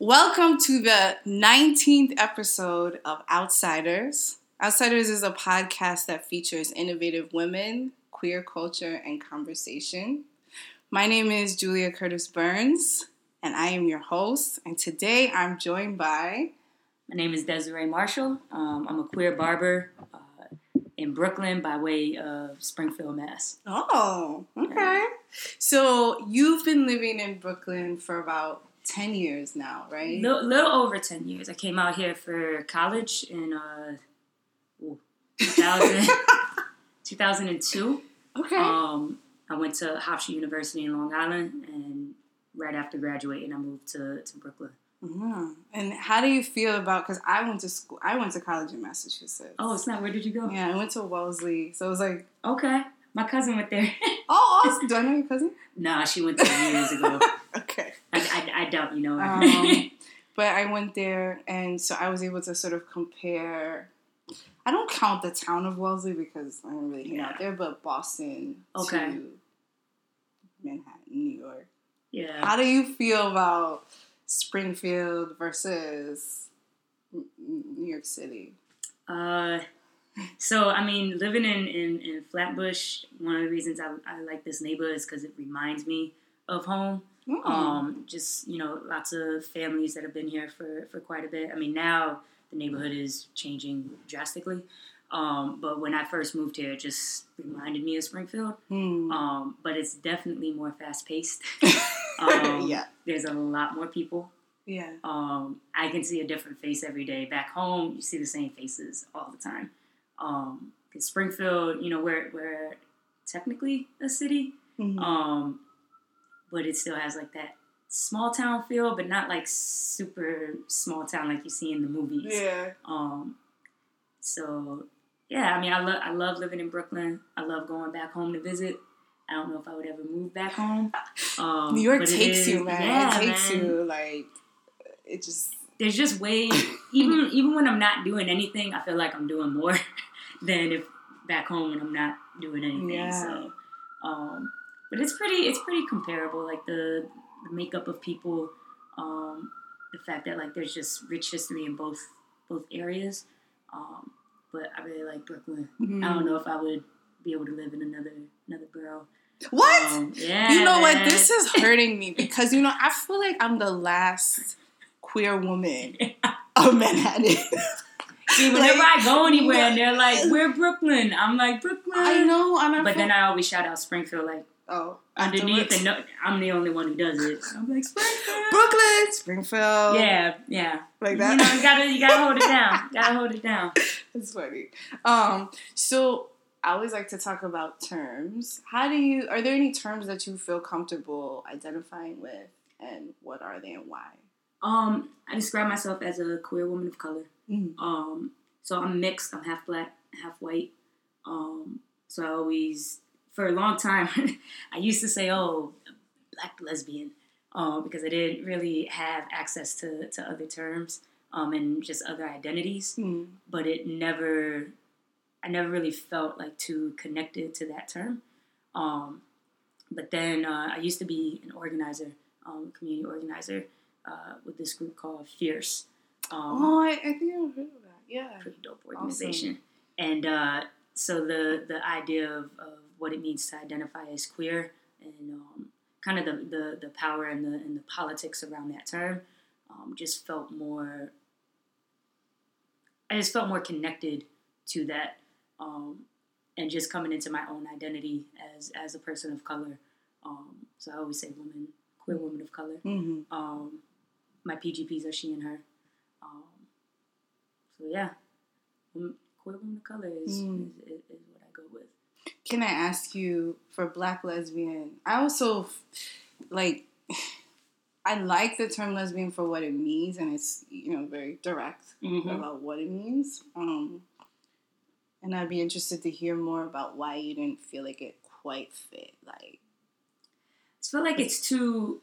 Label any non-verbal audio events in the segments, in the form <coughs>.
Welcome to the 19th episode of Outsiders. Outsiders is a podcast that features innovative women, queer culture, and conversation. My name is Julia Curtis Burns, and I am your host. And today I'm joined by. My name is Desiree Marshall. Um, I'm a queer barber uh, in Brooklyn by way of Springfield, Mass. Oh, okay. So you've been living in Brooklyn for about 10 years now, right? Little, little over 10 years. I came out here for college in uh, ooh, 2000, <laughs> 2002. Okay. Um, I went to Hofstra University in Long Island, and right after graduating, I moved to, to Brooklyn. Mhm. And how do you feel about? Because I went to school. I went to college in Massachusetts. Oh, it's not. Where did you go? yeah. I went to Wellesley. So it was like, Okay. My cousin went there. oh, <laughs> awesome. do I know your cousin? nah, she went there years ago. <laughs> Okay. I, I, doubt you know. <laughs> Um, but I went there, and so I was able to sort of compare. I don't count the town of Wellesley because I don't really hang out there, but Boston Okay. to Manhattan, New York. yeah. How do you feel about Springfield versus New York City? Uh, so I mean, living in, in, in Flatbush, one of the reasons I, I like this neighborhood is because it reminds me of home. Mm. Um, just you know, lots of families that have been here for, for quite a bit. I mean, now the neighborhood is changing drastically. Um, but when I first moved here, it just reminded me of Springfield. Hmm. Um, but it's definitely more fast paced. <laughs> Um, yeah, There's a lot more people. yeah. Um, I can see a different face every day. Back home, you see the same faces all the time. Um, Springfield, you know, we're, we're technically a city, Mhm. um, but it still has like that small town feel, but not like super small town like you see in the movies. yeah. Um, so yeah, I mean, I love I love living in Brooklyn. I love going back home to visit. I don't know if I would ever move back home. <laughs> Um, New York takes is- you, man. Yeah, it takes man you like it just. there's just way <coughs> even even when I'm not doing anything, I feel like I'm doing more <laughs> than if back home when I'm not doing anything. Yeah. So, um, but it's pretty it's pretty comparable. Like the, the makeup of people, um, the fact that like there's just rich history in both both areas. Um, but I really like Brooklyn. I Mm. don't know if I would be able to live in another another borough. What? Um, yeah, you know what? This is hurting me <laughs> because you know I feel like I'm the last queer woman of Manhattan. See, <laughs> whenever like, I go anywhere and they're like, "We're Brooklyn," I'm like Brooklyn. I know, and I But feel, then I always shout out Springfield, like oh underneath, afterwards. and no, I'm the only one who does it. I'm like Springfield. Brooklyn, Springfield, Yeah, yeah. like You that. know, you gotta, you gotta hold it down. <laughs> Gotta hold it down. It's funny. Um, so I always like to talk about terms. How do you? Are there any terms that you feel comfortable identifying with, and what are they and why? Um, I describe myself as a queer woman of color. Mm. Um, so I'm mixed. I'm half black, half white. Um, so I always, for a long time, <laughs> I used to say, "Oh, black lesbian," uh, because I didn't really have access to to other terms um, and just other identities. Hmm. but it never I never really felt like too connected to that term. Um, but then uh, I used to be an organizer, um, community organizer uh, with this group called Fierce. Um, Oh, I, I think I've heard of that. Yeah. pretty dope organization. And uh, so the the idea of, of what it means to identify as queer and um, kind of the, the, the power and the and the politics around that term um, just felt more. I just felt more connected to that, um, and just coming into my own identity as as a person of color. Um, so I always say woman, queer woman of color. hmm Um, my PGPs are she and her. Um, so yeah, um, queer woman of color is, Mm. is, is, is what I go with. Can I ask you for black lesbian? I also like. I like the term lesbian for what it means, and it's you know very direct Mm-hmm. about what it means. Um, and I'd be interested to hear more about why you didn't feel like it quite fit. Like, I feel like it's too.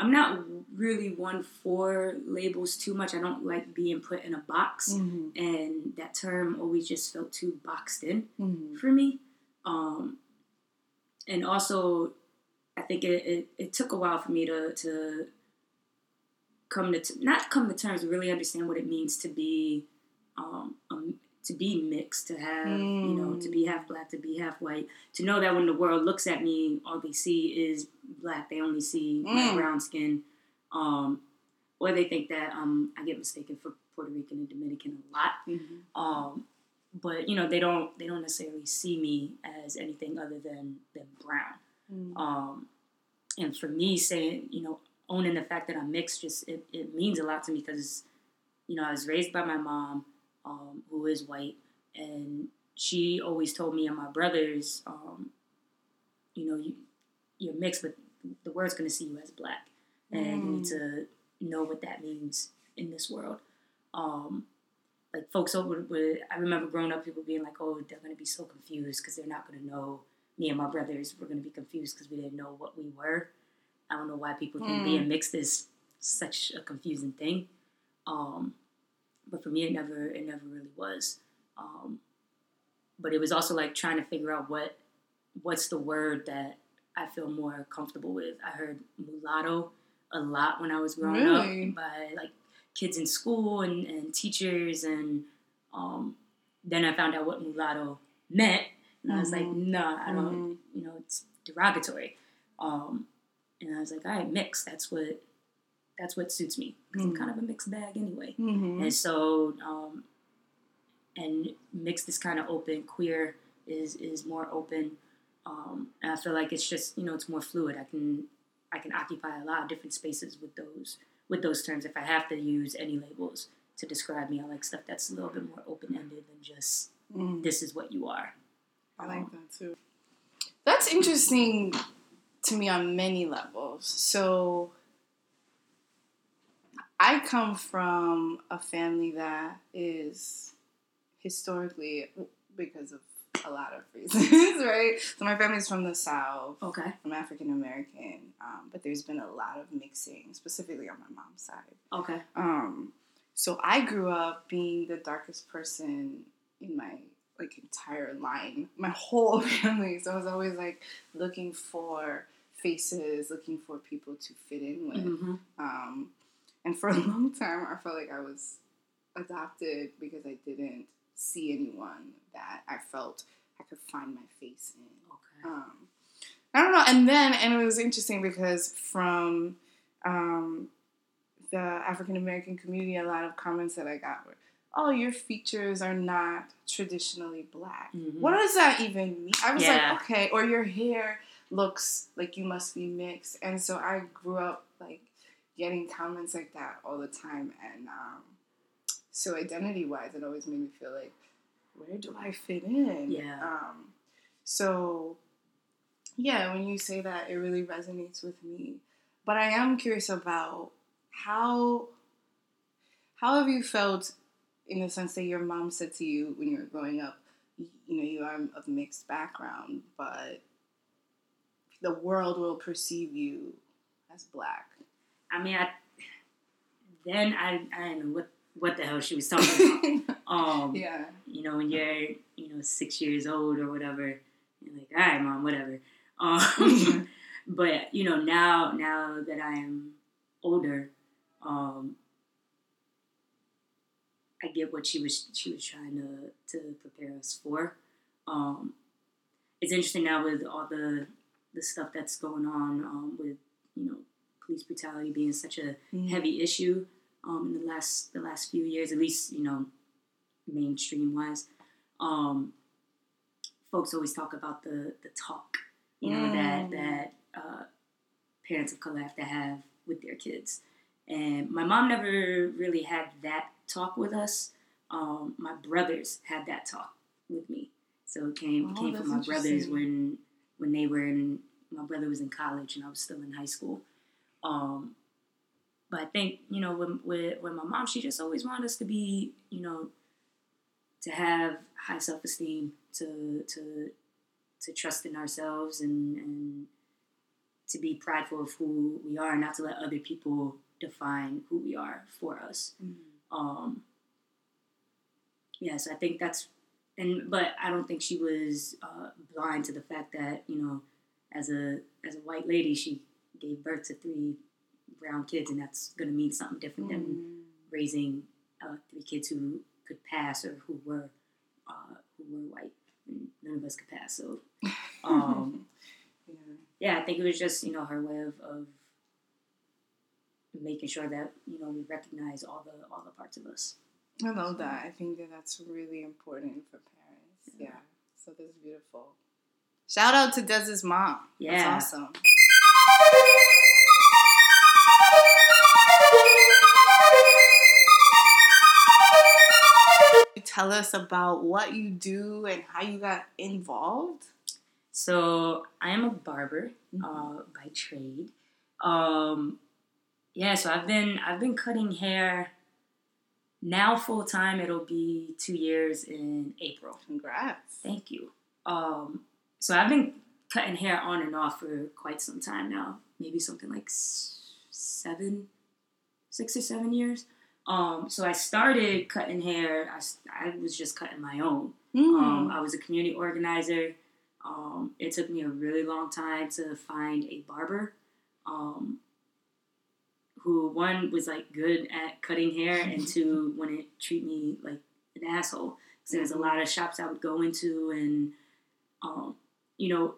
I'm not really one for labels too much. I don't like being put in a box, mm-hmm. and that term always just felt too boxed in. Mm-hmm. for me. Um, and also, I think it, it, it took a while for me to, to come to not come to terms, but really understand what it means to be um, um, to be mixed, to have mm. you know, to be half black, to be half white, to know that when the world looks at me, all they see is black. They only see mm. my brown skin, um, or they think that um, I get mistaken for Puerto Rican and Dominican a lot. Mm-hmm. Um, but you know, they don't they don't necessarily see me as anything other than than brown. Mm. Um, and for me, saying you know, owning the fact that I'm mixed, just it, it means a lot to me because you know I was raised by my mom um, who is white, and she always told me and my brothers, um, you know, you, you're mixed, but the world's going to see you as black, and mm. you need mm. to know what that means in this world. Um, like folks over, I remember growing up, people being like, "Oh, they're going to be so confused because they're not going to know." Me and my brothers were going to be confused because we didn't know what we were. I don't know why people think mm. being mixed is such a confusing thing. Um, but for me, it never it never really was. Um, but it was also like trying to figure out what what's the word that I feel more comfortable with. I heard mulatto a lot when I was growing really? up by like kids in school and, and teachers, and um, then I found out what mulatto meant, and mm-hmm. I was like, mm-hmm. nah, I don't, mm-hmm. you know, it's derogatory. Um, and I was like, all right, mix. That's what that's what suits me because mm-hmm. I'm kind of a mixed bag anyway. Mm-hmm. And so, um, and mixed is kind of open. Queer is is more open. Um, and I feel like it's just you know it's more fluid. I can I can occupy a lot of different spaces with those with those terms. If I have to use any labels to describe me, I like stuff that's a little bit more open ended than just mm. this is what you are. I like um, that too. That's interesting to me on many levels. So I come from a family that is historically because of a lot of <laughs> reasons, right? So my family's from the South. Okay. I'm African American, um, but there's been a lot of mixing, specifically on my mom's side. Okay. Um, so I grew up being the darkest person in my like entire line, my <laughs> whole family. So I was always like looking for faces, looking for people to fit in with. Mm-hmm. Um, and for <laughs> a long time, I felt like I was adopted because I didn't see anyone that I felt I could find my face in. Okay. Um, I don't know. And then, and it was interesting because from um, the African American community, a lot of comments that I got were, oh, your features are not traditionally black. Mm-hmm. What does that even mean? I was yeah. like, okay, or your hair looks like you must be mixed. And so I grew up like getting comments like that all the time. And um, so identity wise, it always made me feel like, where do I fit in? Yeah. Um, so yeah, when you say that, it really resonates with me. But I am curious about how how have you felt in the sense that your mom said to you when you were growing up, you know, you are of mixed background, but the world will perceive you as black. I mean, I then I I don't know what what the hell she was talking <laughs> about. um, yeah. You know, when you're you know six years old or whatever, you're like, all right, mom, whatever. Um, <laughs> but you know, now now that I am older, um, I get what she was she was trying to to prepare us for. Um, it's interesting now with all the the stuff that's going on um, with you know police brutality being such a mm-hmm. heavy issue um, in the last the last few years, at least you know mainstream wise. Um, folks always talk about the the talk, you know, mm. that that uh, parents of color have to have with their kids. And my mom never really had that talk with us. Um, my brothers had that talk with me. So it came oh, came from my brothers when when they were in. My brother was in college and I was still in high school. Um, but I think you know, with, with with my mom, she just always wanted us to be, you know, to have high self esteem, to to to trust in ourselves, and and to be prideful of who we are, not to let other people define who we are for us. Mm-hmm. Um, yes, I think that's, and but I don't think she was uh, blind to the fact that you know, as a as a white lady, she gave birth to three brown kids, and that's going to mean something different than Mm. raising uh, three kids who could pass or who were uh, who were white. None of us could pass, so <laughs> um, Yeah. yeah, I think it was just you know her way of, of making sure that you know we recognize all the all the parts of us. I love that. I think that that's really important for parents. Yeah. Yeah. So this is beautiful. Shout out to Dez's mom. Yeah. That's awesome. Tell us about what you do and how you got involved. So I am a barber Mm-hmm. uh, by trade. Um, yeah, so I've been I've been cutting hair now full time. It'll be two years in April. Congrats. Thank you. Um, so I've been cutting hair on and off for quite some time now. Maybe something like seven, six or seven years. Um, so I started cutting hair. I, I was just cutting my own. Um, Mm. I was a community organizer. Um, it took me a really long time to find a barber um, who, one, was like good at cutting hair, <laughs> and two, wouldn't treat me like an asshole. So there's a lot of shops I would go into, and um, you know,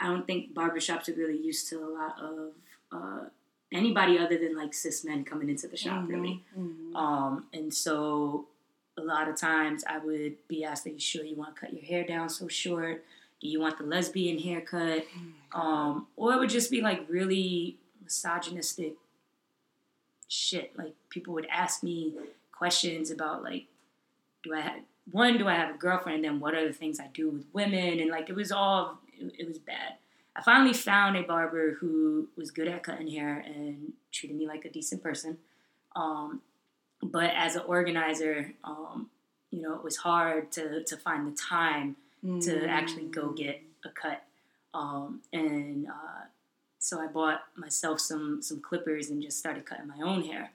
I don't think barbershops are really used to a lot of uh, anybody other than like cis men coming into the shop, really. Mhm. Um, and so a lot of times I would be asked, Are you sure you want to cut your hair down so short? Do you want the lesbian haircut? Um, or it would just be like really misogynistic shit. Like people would ask me questions about like, do I have one, do I have a girlfriend? And then what are the things I do with women? And like it was all it, it was bad. I finally found a barber who was good at cutting hair and treated me like a decent person. Um, but as an organizer, um, you know, it was hard to, to find the time to actually go Mm. get a cut. Um, and uh, so I bought myself some some clippers and just started cutting my own hair.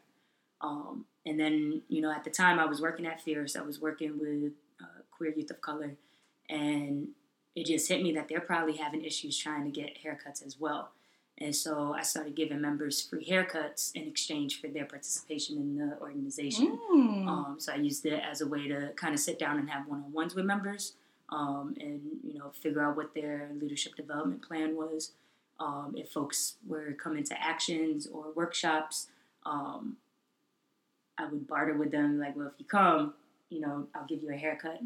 Um, and then, you know, at the time I was working at Fierce, I was working with uh, queer youth of color, and it just hit me that they're probably having issues trying to get haircuts as well. And so I started giving members free haircuts in exchange for their participation in the organization. Mm. Um, so I used it as a way to kind of sit down and have one-on-ones with members, um, and you know figure out what their leadership development plan was. Um, if folks were coming to actions or workshops, um, I would barter with them like, well, if you come, you know, I'll give you a haircut.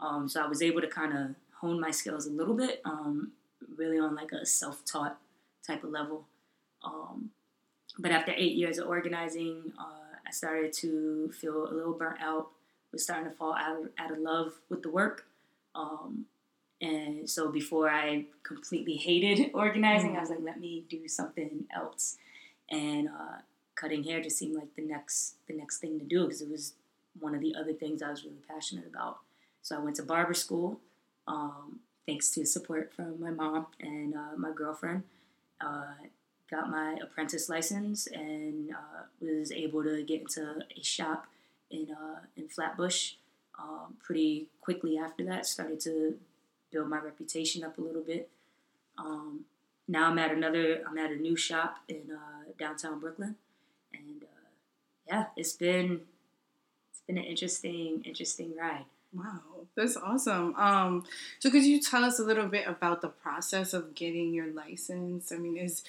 Um, so I was able to kind of hone my skills a little bit, um, really on like a self-taught type of level. Um, but after eight years of organizing, uh, I started to feel a little burnt out. Was starting to fall out of, out of love with the work. Um, and so before I completely hated <laughs> organizing, I was like, let me do something else. And uh, cutting hair just seemed like the next the next thing to do because it was one of the other things I was really passionate about. So I went to barber school, um, thanks to support from my mom and uh, my girlfriend. Uh, got my apprentice license and uh, was able to get into a shop in uh, in Flatbush. Um, pretty quickly after that, started to build my reputation up a little bit. Um, now I'm at another. I'm at a new shop in uh, downtown Brooklyn, and uh, yeah, it's been it's been an interesting interesting ride. Wow, that's awesome. Um, so could you tell us a little bit about the process of getting your license? I mean, is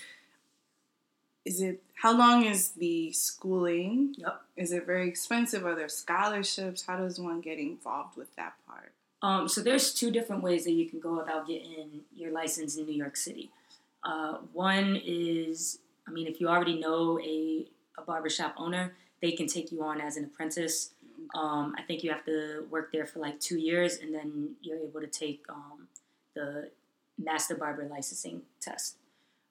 is it how long is the schooling? Yep. Is it very expensive? Are there scholarships? How does one get involved with that part? Um, so there's two different ways that you can go about getting your license in New York City. Uh, one is, I mean, if you already know a, a barbershop owner, they can take you on as an apprentice. Um, I think you have to work there for like two years, and then you're able to take um, the master barber licensing test.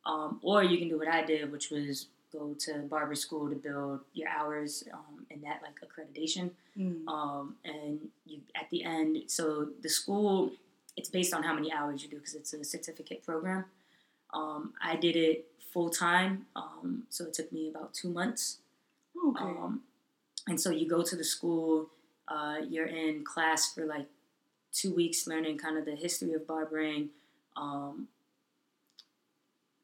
Um, or you can do what I did, which was go to barber school to build your hours um, and that like accreditation Mm. um, and you at the end so the school it's based on how many hours you do because it's a certificate program um, i did it full time um, so it took me about two months Okay. And so you go to the school uh, you're in class for like two weeks learning kind of the history of barbering um,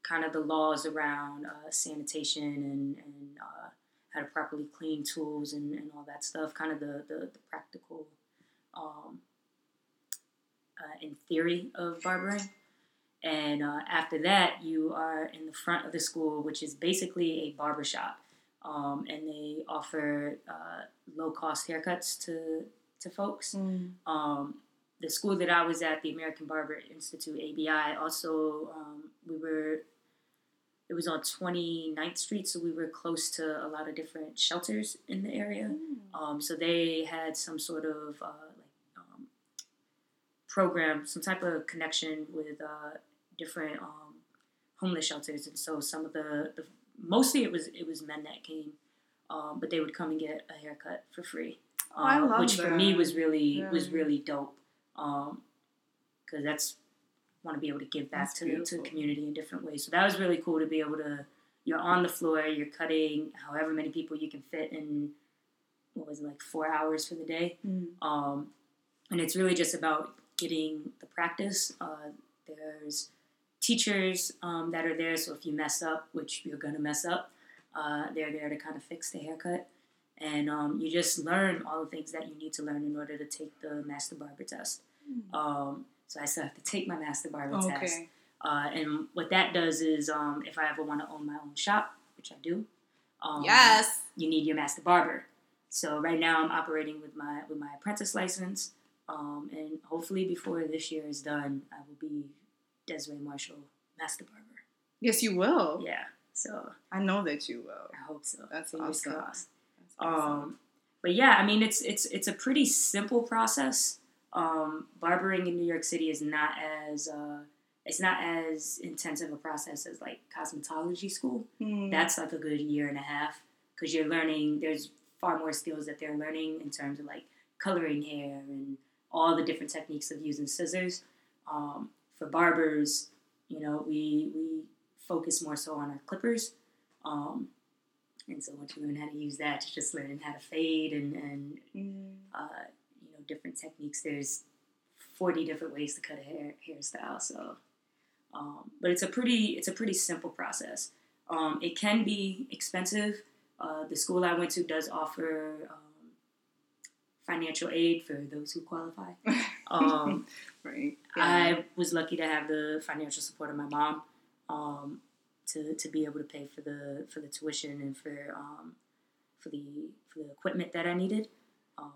kind of the laws around uh, sanitation and, and uh, how to properly clean tools and, and all that stuff, kind of the, the, the practical um, uh, in theory of barbering. And uh, after that, you are in the front of the school, which is basically a barber shop. Um, and they offer uh, low cost haircuts to, to folks. Mm. Um, the school that I was at, the American Barber Institute, ABI, also, um, we were, it was on 29th Street, so we were close to a lot of different shelters in the area. Um, so they had some sort of uh, like um, program, some type of connection with uh, different um, homeless shelters, and so some of the, the mostly it was it was men that came, um, but they would come and get a haircut for free, Oh, I uh, love which for me was really was really dope, because that's want to be able to give back That's to, to the community in different ways. So that was really cool to be able to. You're on the floor. You're cutting however many people you can fit in. What was it like four hours for the day? Mm. Um, and it's really just about getting the practice. Uh, there's teachers um, that are there, so if you mess up, which you're gonna mess up, uh, they're there to kind of fix the haircut. And um, you just learn all the things that you need to learn in order to take the master barber test. Um, so I still have to take my master barber test. Uh, and what that does is, um, if I ever want to own my own shop, which I do, um, Yes. you need your master barber. So right now I'm operating with my with my apprentice license, um, and hopefully before this year is done, I will be Desiree Marshall master barber. Yes, you will. Yeah, so I know that you will. I hope so. That's Fingers awesome. crossed. That's awesome. Um, but yeah, I mean it's it's it's a pretty simple process. Um, barbering in New York City is not as uh, it's not as intensive a process as like cosmetology school. Hmm. that's like a good year and a half because you're learning there's far more skills that they're learning in terms of like coloring hair and all the different techniques of using scissors um, for barbers you know we we focus more so on our clippers um, and so once you learn how to use that you're just learning how to fade and, and Mm. uh, you know different techniques. There's 40 different ways to cut a hair hairstyle so um, but it's a pretty it's a pretty simple process. Um, it can be expensive. Uh, the school i went to does offer um, financial aid for those who qualify <laughs> Right. I was lucky to have the financial support of my mom um, to, to be able to pay for the for the tuition and for um, for the for the equipment that I needed. Um,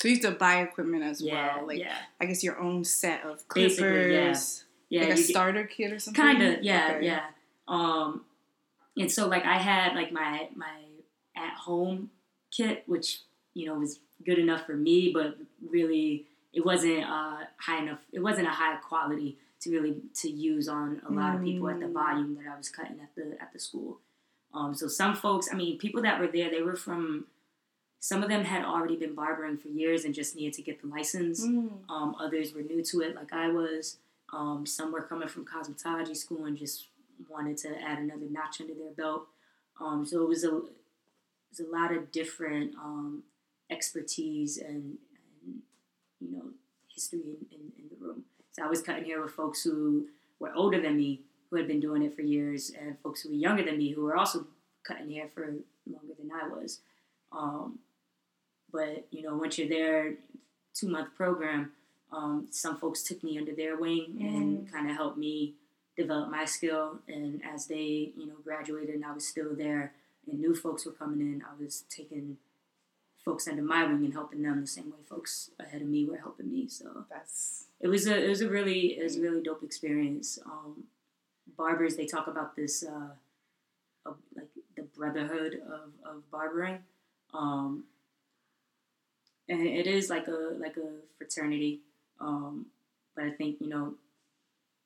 So you have to buy equipment as yeah, well. Like yeah, I guess your own set of yeah. clippers. yeah. Like a starter kit or something. kind of, yeah, Okay. yeah. Um, and so like I had like my my at home kit, which you know was good enough for me, but really it wasn't uh, high enough. It wasn't a high quality to really to use on a lot of people at the Mm. volume that I was cutting at the at the school. Um, so some folks, I mean, people that were there, they were from. Some of them had already been barbering for years and just needed to get the license. Mm. Um, others were new to it, like I was. Um, some were coming from cosmetology school and just wanted to add another notch under their belt. Um, so it was a, it was a lot of different um, expertise and you know history in, in, in the room. So I was cutting hair with folks who were older than me, who had been doing it for years, and folks who were younger than me, who were also cutting hair for longer than I was. Um, but you know, once you're there, two month program, um, some folks took me under their wing and kind of helped me develop my skill. And as they, you know, graduated and I was still there, and new folks were coming in, I was taking folks under my wing and helping them the same way folks ahead of me were helping me. So That's it was a it was a really it was a really dope experience. Um, barbers they talk about this uh, of, like the brotherhood of, of barbering, um, and it is like a like a fraternity. Um, but I think you know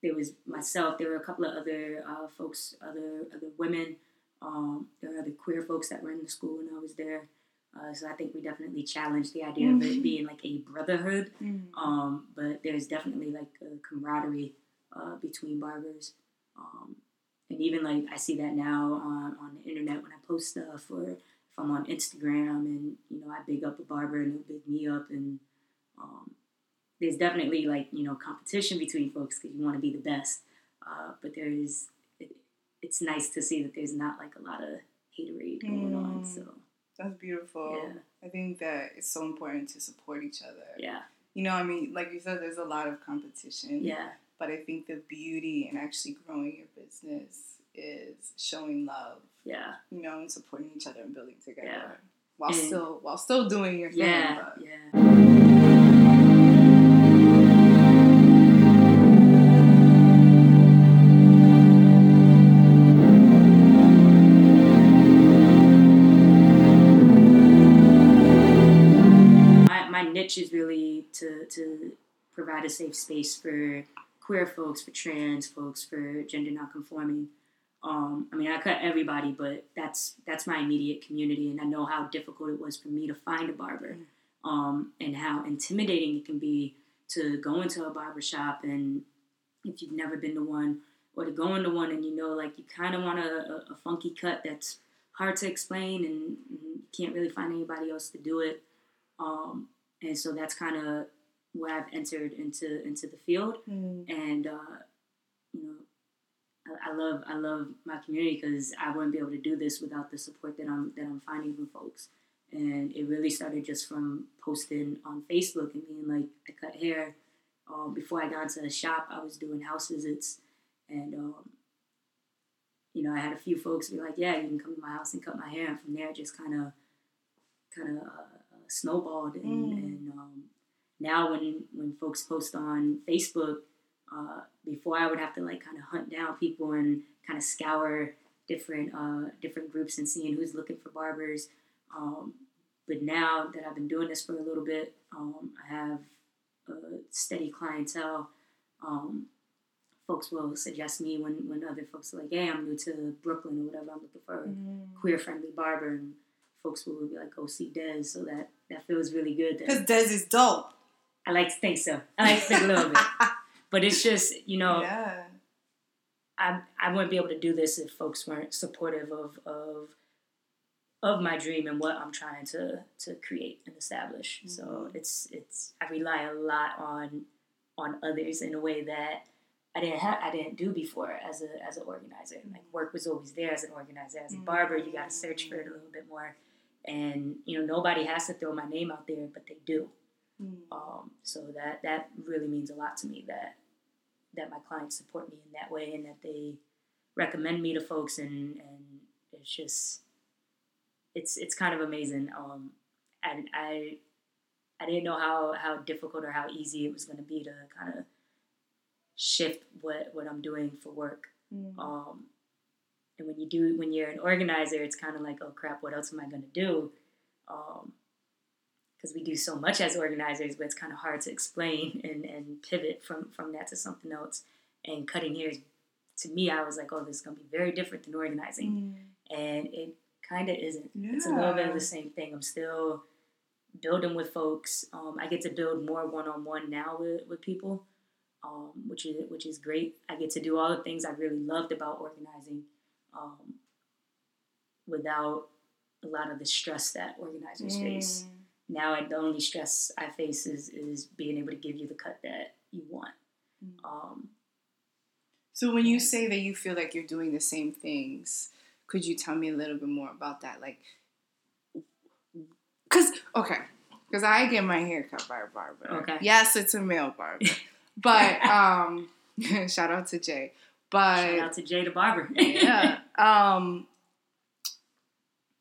there was myself. There were a couple of other uh, folks, other other women. Um, there were other queer folks that were in the school when I was there. Uh, so I think we definitely challenged the idea of it Mhm. being like a brotherhood. mm. Um, but there's definitely like a camaraderie uh, between barbers. Um, and even like I see that now on, on the internet when I post stuff or if I'm on Instagram and you know I big up a barber and he'll big me up and um, there's definitely like you know competition between folks because you want to be the best. Uh, but there is it, it's nice to see that there's not like a lot of haterade going mm. on. So that's beautiful. Yeah. I think that it's so important to support each other. Yeah. You know, I mean, like you said, there's a lot of competition. Yeah. But I think the beauty in actually growing your business is showing love. Yeah. You know, and supporting each other and building together. Yeah. While and still while still doing your thing. Yeah. Yeah. To to provide a safe space for queer folks, for trans folks, for gender nonconforming. Um, I mean, I cut everybody, but that's that's my immediate community, and I know how difficult it was for me to find a barber, um, and how intimidating it can be to go into a barber shop, and if you've never been to one, or to go into one and you know, like you kind of want a, a, funky cut that's hard to explain, and, and you can't really find anybody else to do it. Um, and so that's kind of where I've entered into into the field, mm. and uh, you know, I, I, love I love my community because I wouldn't be able to do this without the support that I'm that I'm finding from folks. And it really started just from posting on Facebook and being like, I cut hair. Um, before I got into the shop, I was doing house visits, and um, you know, I had a few folks be like, "Yeah, you can come to my house and cut my hair." And from there, just kind of, kind of uh, snowballed, and, mm. and um, now when when folks post on Facebook, uh, before I would have to like kind of hunt down people and kind of scour different uh, different groups and seeing who's looking for barbers. Um, but now that I've been doing this for a little bit, um, I have a steady clientele. Um, folks will suggest me when, when other folks are like, "Hey, I'm new to Brooklyn or whatever. I'm looking for a mm. queer friendly barber." And folks will be like, "Go see Des," so that that feels really good. Because Des is dope. I like to think so. I like to think a little bit, <laughs> but it's just you know, yeah. I I wouldn't be able to do this if folks weren't supportive of of of my dream and what I'm trying to to create and establish. Mm-hmm. So it's it's I rely a lot on on others in a way that I didn't have I didn't do before as a as an organizer. Like work was always there as an organizer. As a barber, you got to search for it a little bit more and you know nobody has to throw my name out there, but they do. Mm. Um, so that that really means a lot to me that that my clients support me in that way and that they recommend me to folks and and it's just it's it's kind of amazing. Um, and I I didn't know how how difficult or how easy it was going to be to kind of shift what what I'm doing for work. Mm. Um, and when you do, when you're an organizer, it's kind of like, oh crap, what else am I going to do? Because um, we do so much as organizers, but it's kind of hard to explain <laughs> and, and pivot from, from that to something else. And cutting hair, to me, I was like, oh, this is going to be very different than organizing. Mm. And it kind of isn't. Yeah. It's a little bit of the same thing. I'm still building with folks. Um, I get to build more one on one now with, with people, um, which is which is great. I get to do all the things I really loved about organizing, um, without a lot of the stress that organizers mm. face. Now, I, the only stress I face is is being able to give you the cut that you want. Mm. Um, so, when you say that you feel like you're doing the same things, could you tell me a little bit more about that? Like, because okay, because I get my hair cut by a barber. Okay. Yes, it's a male barber, but <laughs> um, <laughs> shout out to Jay. But shout out to Jada barber. yeah. <laughs> Um,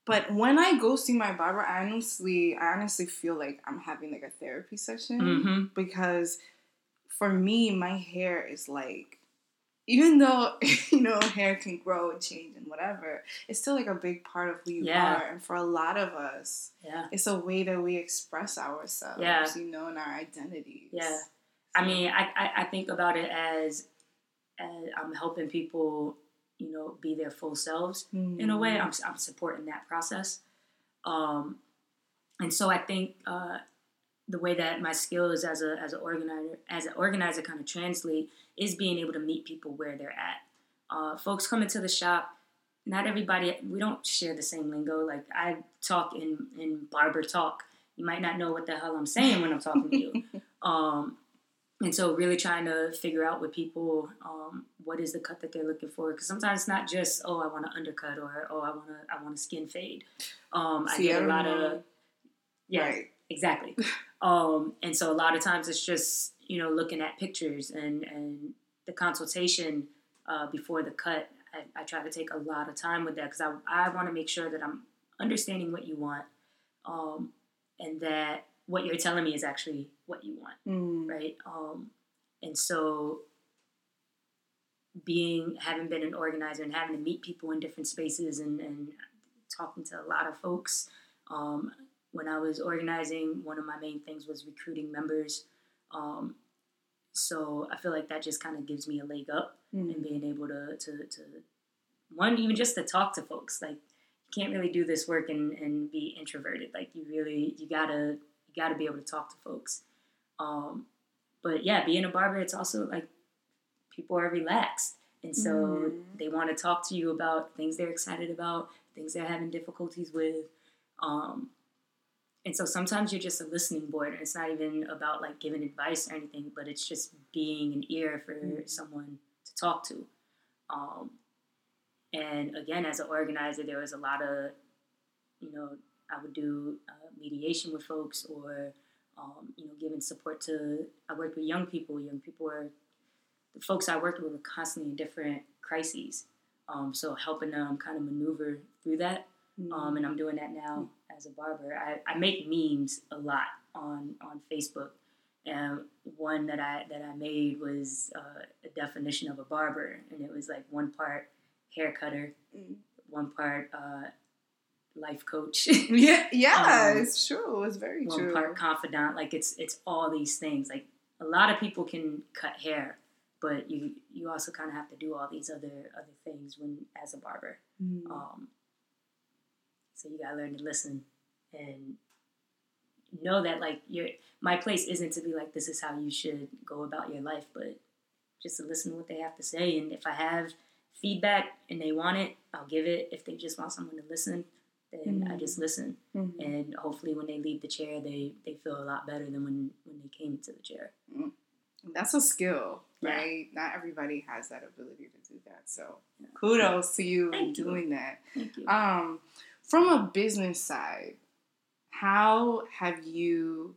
but when I go see my barber, I honestly, I honestly feel like I'm having like a therapy session mm-hmm. because for me, my hair is like, even though <laughs> you know hair can grow and change and whatever, it's still like a big part of who you yeah. are. And for a lot of us, yeah, it's a way that we express ourselves. Yeah. you know, and our identities. Yeah, I mean, I, I, I think about it as and I'm helping people, you know, be their full selves mm-hmm. in a way. I'm, I'm supporting that process. Um, and so I think uh, the way that my skills as a as an organizer as an organizer kind of translate is being able to meet people where they're at. Uh, folks come into the shop. Not everybody. We don't share the same lingo. Like I talk in in barber talk. You might not know what the hell I'm saying when I'm talking to you. <laughs> Um, and so really trying to figure out with people um, what is the cut that they're looking for because sometimes it's not just oh I want to undercut or oh I want to I want to skin fade. Um, I get a lot of yeah right. exactly. <laughs> um, and so a lot of times it's just you know looking at pictures and and the consultation uh, before the cut. I, I, try to take a lot of time with that because I I want to make sure that I'm understanding what you want, um, and that what you're telling me is actually what you want, mm. right? Um, and so being having been an organizer and having to meet people in different spaces and, and talking to a lot of folks um, when i was organizing one of my main things was recruiting members um, so i feel like that just kind of gives me a leg up mm. in being able to, to, to one even just to talk to folks like you can't really do this work and, and be introverted like you really you gotta you got to be able to talk to folks. Um, but yeah, being a barber, it's also like people are relaxed. And so mm-hmm. they want to talk to you about things they're excited about, things they're having difficulties with. Um, and so sometimes you're just a listening board, and it's not even about like giving advice or anything, but it's just being an ear for mm-hmm. someone to talk to. Um, and again, as an organizer, there was a lot of, you know, I would do uh, mediation with folks or, um, you know, giving support to. I worked with young people. Young people are the folks I worked with were constantly in different crises. Um, so helping them kind of maneuver through that. Mm-hmm. Um, and I'm doing that now as a barber. I, I make memes a lot on on Facebook. And one that I that I made was uh, a definition of a barber, and it was like one part hair cutter, mm. one part uh, life coach. yeah, <laughs> yeah, um, it's true. It's very one true. Part confidant. Like it's it's all these things. Like a lot of people can cut hair, but you you also kind of have to do all these other other things when as a barber. Mm. Um, so you gotta learn to listen and know that like your my place isn't to be like this is how you should go about your life, but just to listen to what they have to say. And if I have feedback and they want it, I'll give it. If they just want someone to listen, then mm-hmm. I just listen. Mm-hmm. And hopefully, when they leave the chair, they they feel a lot better than when when they came into the chair. Mm. That's a skill, right? Yeah. Not everybody has that ability to do that. So yeah. kudos to you Thank doing you. that. Thank you. Um, from a business side, how have you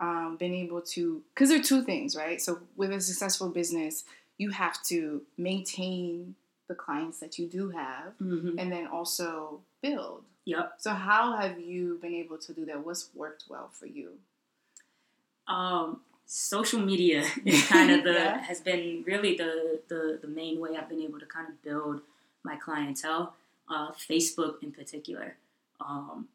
um, been able to? Because there are two things, right? So with a successful business, you have to maintain the clients that you do have, mm-hmm. and then also build. Yep. So how have you been able to do that? What's worked well for you? Um, social media <laughs> is kind of <laughs> the yeah. has been really the, the the main way I've been able to kind of build my clientele. Uh, Facebook in particular. Um,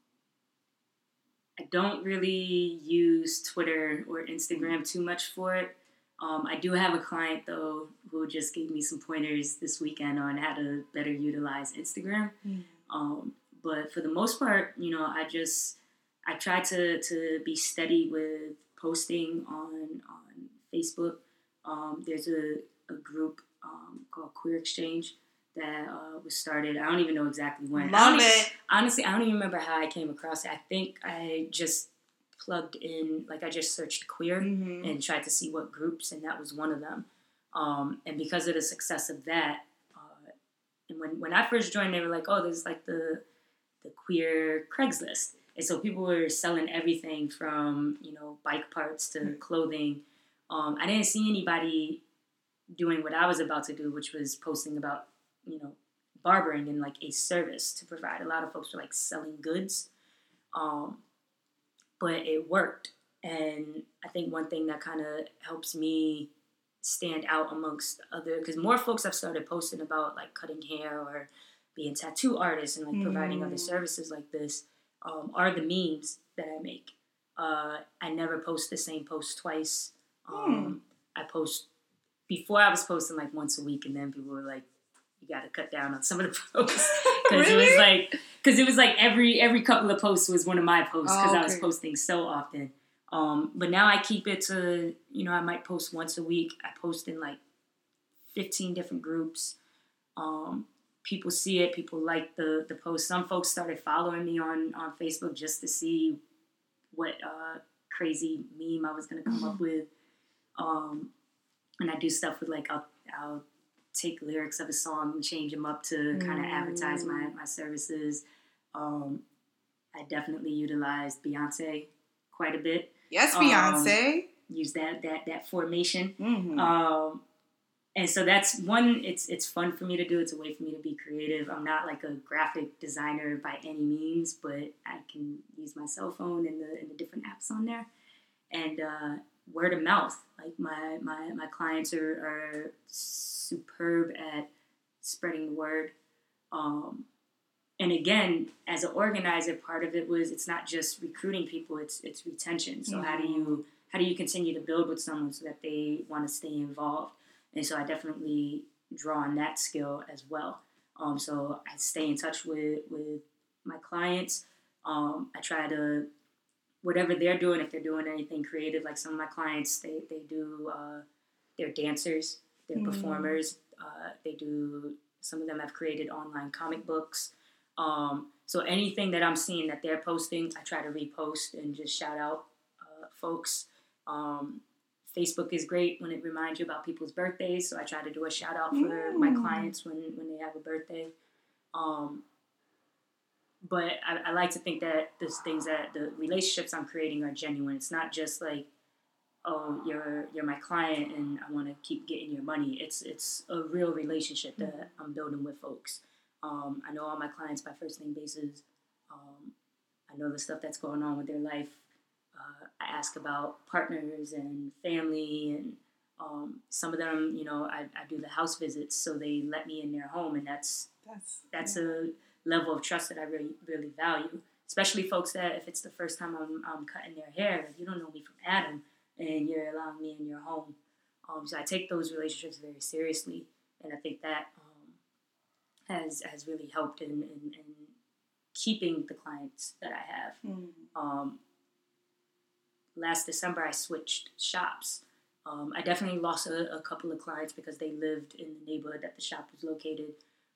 I don't really use Twitter or Instagram too much for it. Um, I do have a client though who just gave me some pointers this weekend on how to better utilize Instagram. Mm. Um, but for the most part, you know, I just I try to to be steady with posting on on Facebook. Um, there's a, a group um, called Queer Exchange that uh, was started. I don't even know exactly when. Love it. honestly, I don't even remember how I came across it. I think I just plugged in, like I just searched queer mm-hmm. and tried to see what groups, and that was one of them. Um, and because of the success of that, uh, and when when I first joined, they were like, "Oh, there's like the the queer Craigslist," and so people were selling everything from you know bike parts to mm-hmm. clothing. Um, I didn't see anybody doing what I was about to do, which was posting about you know barbering and like a service to provide. A lot of folks were like selling goods. Um, but it worked. And I think one thing that kind of helps me stand out amongst other, because more folks have started posting about like cutting hair or being tattoo artist and like mm. providing other mm. services like this, um, are the memes that I make. Uh, I never post the same post twice. Um, mm. I post before I was posting like once a week, and then people were like, "You got to cut down on some of the posts," <laughs> <laughs> because really? it was like because it was like every every couple of posts was one of my posts because oh, okay. I was posting so often. Um, but now I keep it to you know I might post once a week. I post in like fifteen different groups. Um, people see it. People like the the post. Some folks started following me on on Facebook just to see what uh, crazy meme I was gonna come up with. Um, and I do stuff with like I'll I'll take lyrics of a song and change them up to kind of advertise my my services. Um, I definitely utilized Beyonce quite a bit. Yes, Um, Beyonce. Use that that that formation. Mhm. Um, and so that's one. It's it's fun for me to do. It's a way for me to be creative. I'm not like a graphic designer by any means, but I can use my cell phone and the and the different apps on there, and uh, word of mouth. Like my my my clients are are superb at spreading the word. Um, and again, as an organizer, part of it was it's not just recruiting people; it's it's retention. So how do you how do you continue to build with someone so that they want to stay involved? And so I definitely draw on that skill as well. Um, so I stay in touch with with my clients. Um, I try to whatever they're doing, if they're doing anything creative, like some of my clients, they they do uh, they're dancers, they're Mm. performers. Uh, they do some of them have created online comic books. Um, so anything that I'm seeing that they're posting, I try to repost and just shout out uh, folks. Um, Facebook is great when it reminds you about people's birthdays, so I try to do a shout out for my Mm. clients when when they have a birthday. Um, but I, I like to think that those things that the relationships I'm creating are genuine. It's not just like, oh, you're you're my client and I want to keep getting your money. It's it's a real relationship that I'm building with folks. Um, I know all my clients by first name basis. Um, I know the stuff that's going on with their life. Uh, I ask about partners and family, and um, some of them, you know, I, I do the house visits, so they let me in their home, and that's That's that's a level of trust that I really really value. Especially folks that if it's the first time I'm, I'm cutting their hair, you don't know me from Adam, and you're allowing me in your home. Um, so I take those relationships very seriously, and I think that um, has has really helped in, in, in keeping the clients that I have. Mm. Um, last December, I switched shops. Um, I definitely lost a, a couple of clients because they lived in the neighborhood that the shop was located,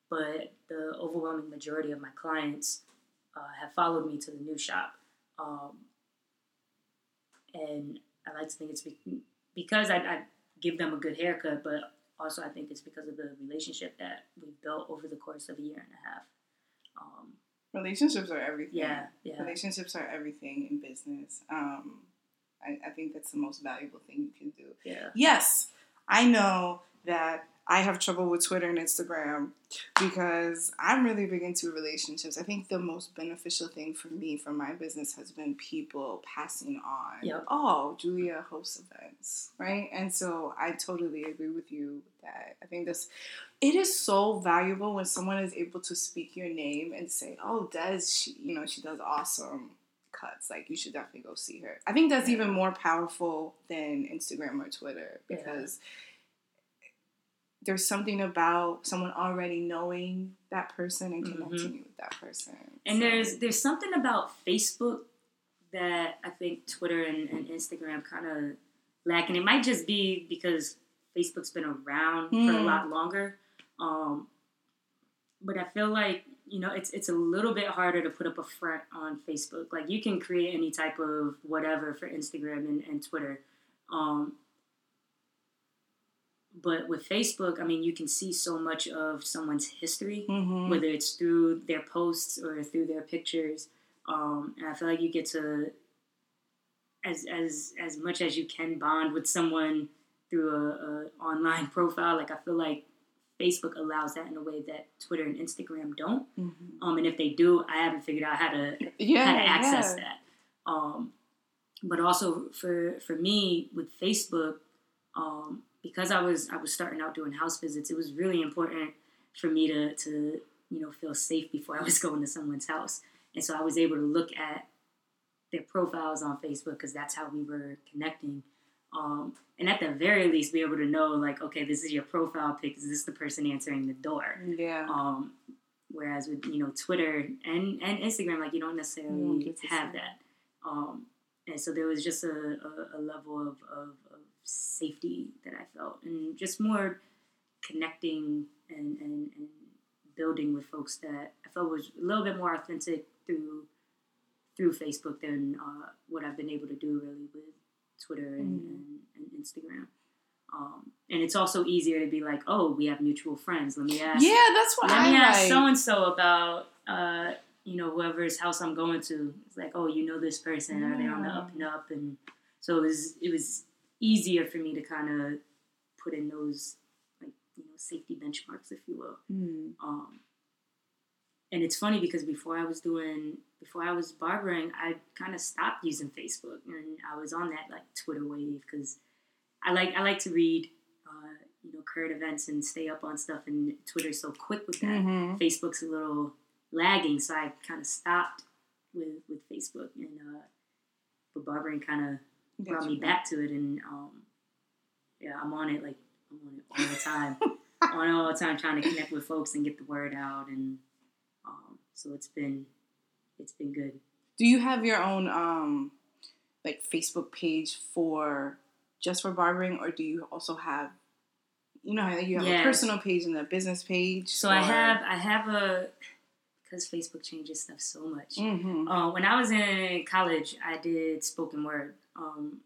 but the overwhelming majority of my clients uh, have followed me to the new shop. Um, and I like to think it's be- because I, I give them a good haircut, but also I think it's because of the relationship that we've built over the course of a year and a half. Um, Relationships are everything. yeah, yeah. Relationships are everything in business. Um, I, I think that's the most valuable thing you can do. Yeah. Yes, I know that I have trouble with Twitter and Instagram because I'm really big into relationships. I think the most beneficial thing for me for my business has been people passing on. Yep. Oh, Julia hosts events, right? And so I totally agree with you that I think this it is so valuable when someone is able to speak your name and say, "Oh, Des, she, you know, she does awesome cuts. Like, you should definitely go see her." I think that's Yeah. even more powerful than Instagram or Twitter Yeah. because there's something about someone already knowing that person and connecting you with that person. And So- there's there's something about Facebook that I think Twitter and, and Instagram kind of lack, and it might just be because Facebook's been around for a Mm. lot longer. Um, but I feel like you know it's it's a little bit harder to put up a front on Facebook. Like you can create any type of whatever for Instagram and, and Twitter. Um, but with Facebook, I mean, you can see so much of someone's history Mhm. whether it's through their posts or through their pictures. Um, and I feel like you get to, as as as much as you can bond with someone through a, a online <laughs> profile. Like I feel like Facebook allows that in a way that Twitter and Instagram don't. Mhm. Um, and if they do, I haven't figured out how to Yeah, how to access yeah. that. Um, but also for for me with Facebook, um, because I was I was starting out doing house visits, it was really important for me to to you know feel safe before I was <laughs> going to someone's house, and so I was able to look at their profiles on Facebook because that's how we were connecting. Um, and at the very least, be able to know like, okay, this is your profile pic. Is this the person answering the door? Yeah. Um, whereas with you know Twitter and and Instagram, like you don't necessarily You don't have that. Um, and so there was just a, a, a level of, of, of safety that I felt, and just more connecting and, and, and building with folks that I felt was a little bit more authentic through through Facebook than uh, what I've been able to do really with Twitter and, Mm. and, and Instagram. Um, and it's also easier to be like, oh, we have mutual friends. Let me ask. Yeah, that's what Let I me ask so and so about, uh, you know, whoever's house I'm going to. It's like, oh, you know this person? Are they on the up and up? And so it was it was easier for me to kind of put in those like you know safety benchmarks, if you will. Mm. Um, and it's funny because before I was doing, before I was barbering, I kind of stopped using Facebook, and I was on that like Twitter wave because I like I like to read, uh, you know, current events and stay up on stuff. And Twitter's so quick with that. Mhm. Facebook's a little lagging, so I kind of stopped with with Facebook, and uh, but barbering kind of brought me back to it, and um, yeah, I'm on it like I'm on it all the time, <laughs> on it all the time, trying to connect with folks and get the word out, and um, so it's been it's been good. Do you have your own um like Facebook page for just for barbering, or do you also have you know how you have a personal page and a business page? So I have I have a because Facebook changes stuff so much. Mm-hmm. Uh, when I was in college, I did spoken word. Um,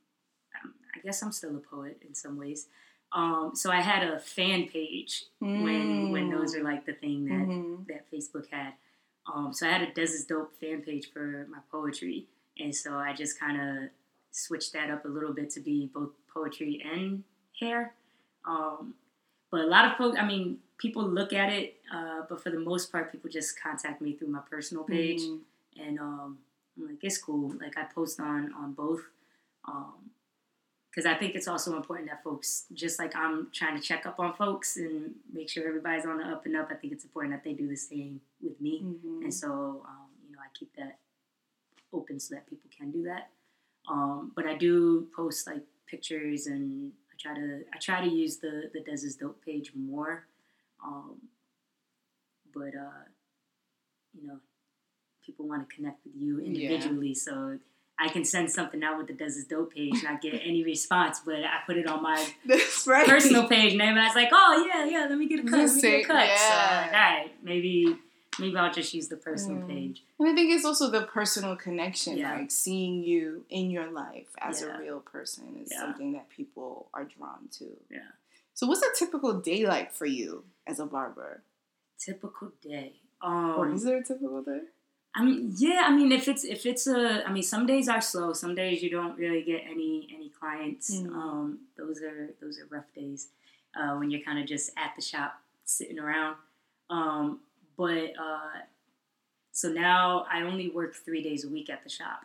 I guess I'm still a poet in some ways. Um, so I had a fan page when when those are like the thing that Mhm. that Facebook had. Um, so I had a Des is Dope fan page for my poetry, and so I just kind of switched that up a little bit to be both poetry and hair. Um, but a lot of folks, I mean, people look at it, uh, but for the most part, people just contact me through my personal page, Mhm. and um, I'm like, it's cool. Like I post on on both. Because I think it's also important that folks, just like I'm trying to check up on folks and make sure everybody's on the up and up. I think it's important that they do the same with me. Mhm. And so, um, you know, I keep that open so that people can do that. Um, but I do post like pictures and I try to I try to use the the Des is Dope page more. Um, but uh, you know, people want to connect with you individually, so I can send something out with the Des is Dope page, not get any response. But I put it on my <laughs> right. personal page, and everybody's like, "Oh yeah, yeah, let me get a cut, let me get a cut." So like, all right, maybe maybe I'll just use the personal Mm. page. And I think it's also the personal connection, Yeah. like seeing you in your life as Yeah. a real person is Yeah. something that people are drawn to. Yeah. So, what's a typical day like for you as a barber? Typical day. or Um, is there a typical day? I mean, yeah. I mean, if it's if it's a, I mean, some days are slow. Some days you don't really get any any clients. Mm. Um, those are those are rough days uh, when you're kind of just at the shop sitting around. Um, but uh, so now I only work three days a week at the shop.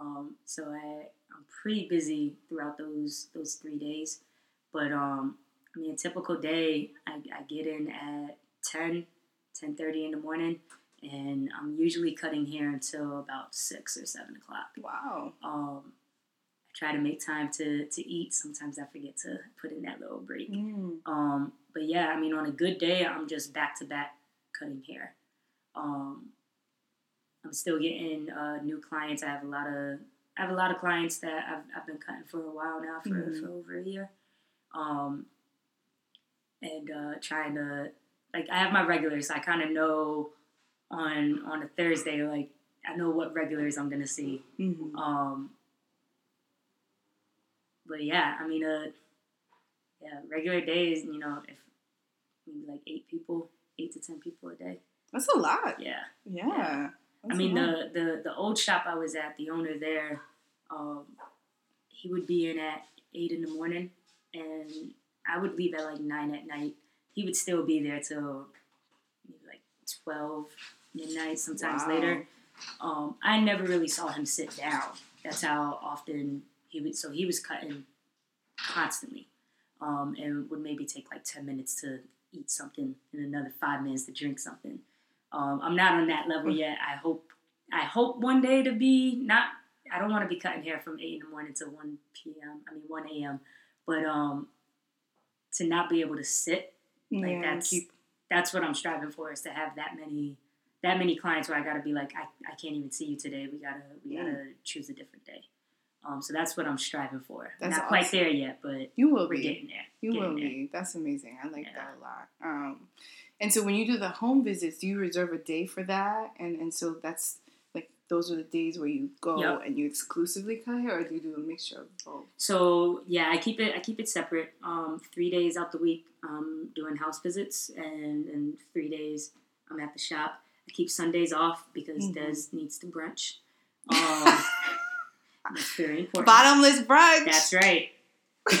Um, so I I'm pretty busy throughout those those three days. But um, I mean, a typical day, I, I get in at 10, 10.30 in the morning and I'm usually cutting hair until about six or seven o'clock. Wow. Um, I try to make time to to eat. Sometimes I forget to put in that little break. Mm. Um, but yeah, I mean, on a good day, I'm just back to back cutting hair. Um, I'm still getting uh, new clients. I have a lot of I have a lot of clients that I've, I've been cutting for a while now, for, Mhm. for over a year. Um, and uh, trying to like I have my regulars. I kind of know on on a Thursday, like I know what regulars I'm gonna see. Mhm. Um, but yeah, I mean, uh, yeah, regular days, you know, if maybe like eight people, eight to ten people a day. That's a lot. Yeah, Yeah. I mean, the, the the old shop I was at, the owner there, um, he would be in at eight in the morning, and I would leave at like nine at night. He would still be there till maybe like twelve midnight, sometimes Wow. later. Um, I never really saw him sit down. That's how often he would. So he was cutting constantly, um, and would maybe take like ten minutes to eat something and another five minutes to drink something. Um, I'm not on that level yet. I hope. I hope one day to be not. I don't want to be cutting hair from eight in the morning to one p.m. I mean one a.m. But um, to not be able to sit like yeah, that's keep that's what I'm striving for is to have that many that many clients where I gotta be like I, I can't even see you today. We gotta we Yeah. gotta choose a different day. Um, so that's what I'm striving for. That's Not quite there yet, but you will we're be. getting there. You Getting will there. be. That's amazing. I like Yeah. that a lot. Um, and so when you do the home visits, do you reserve a day for that? And and so that's like those are the days where you go Yep. and you exclusively cut hair, or do you do a mixture of both? So yeah, I keep it I keep it separate. Um, three days out the week, I'm doing house visits, and and three days I'm at the shop. I keep Sundays off because Mhm. Des needs to brunch. <laughs> Um, that's very important. Bottomless brunch. That's right.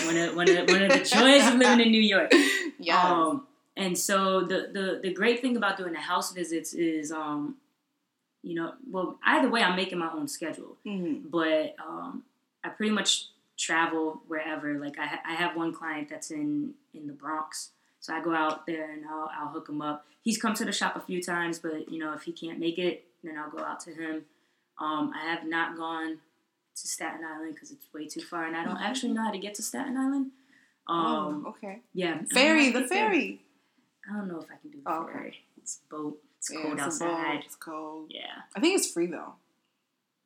One of, one, of, one of the joys of living in New York. <laughs> Yeah. Um, and so the, the the great thing about doing the house visits is, um, you know, well, either way, I'm making my own schedule Mhm. but um, I pretty much travel wherever. Like I, ha- I have one client that's in in the Bronx, so I go out there and I'll, I'll hook him up. He's come to the shop a few times, but you know if he can't make it, then I'll go out to him. Um, I have not gone to Staten Island because it's way too far, and I don't actually know how to get to Staten Island. Um, oh, okay. yeah, I don't know Ferry, the ferry. I don't know if I can do the Oh, okay. ferry. It's boat. It's Yeah, cold it's a boat, outside. It's cold. Yeah. I think it's free though.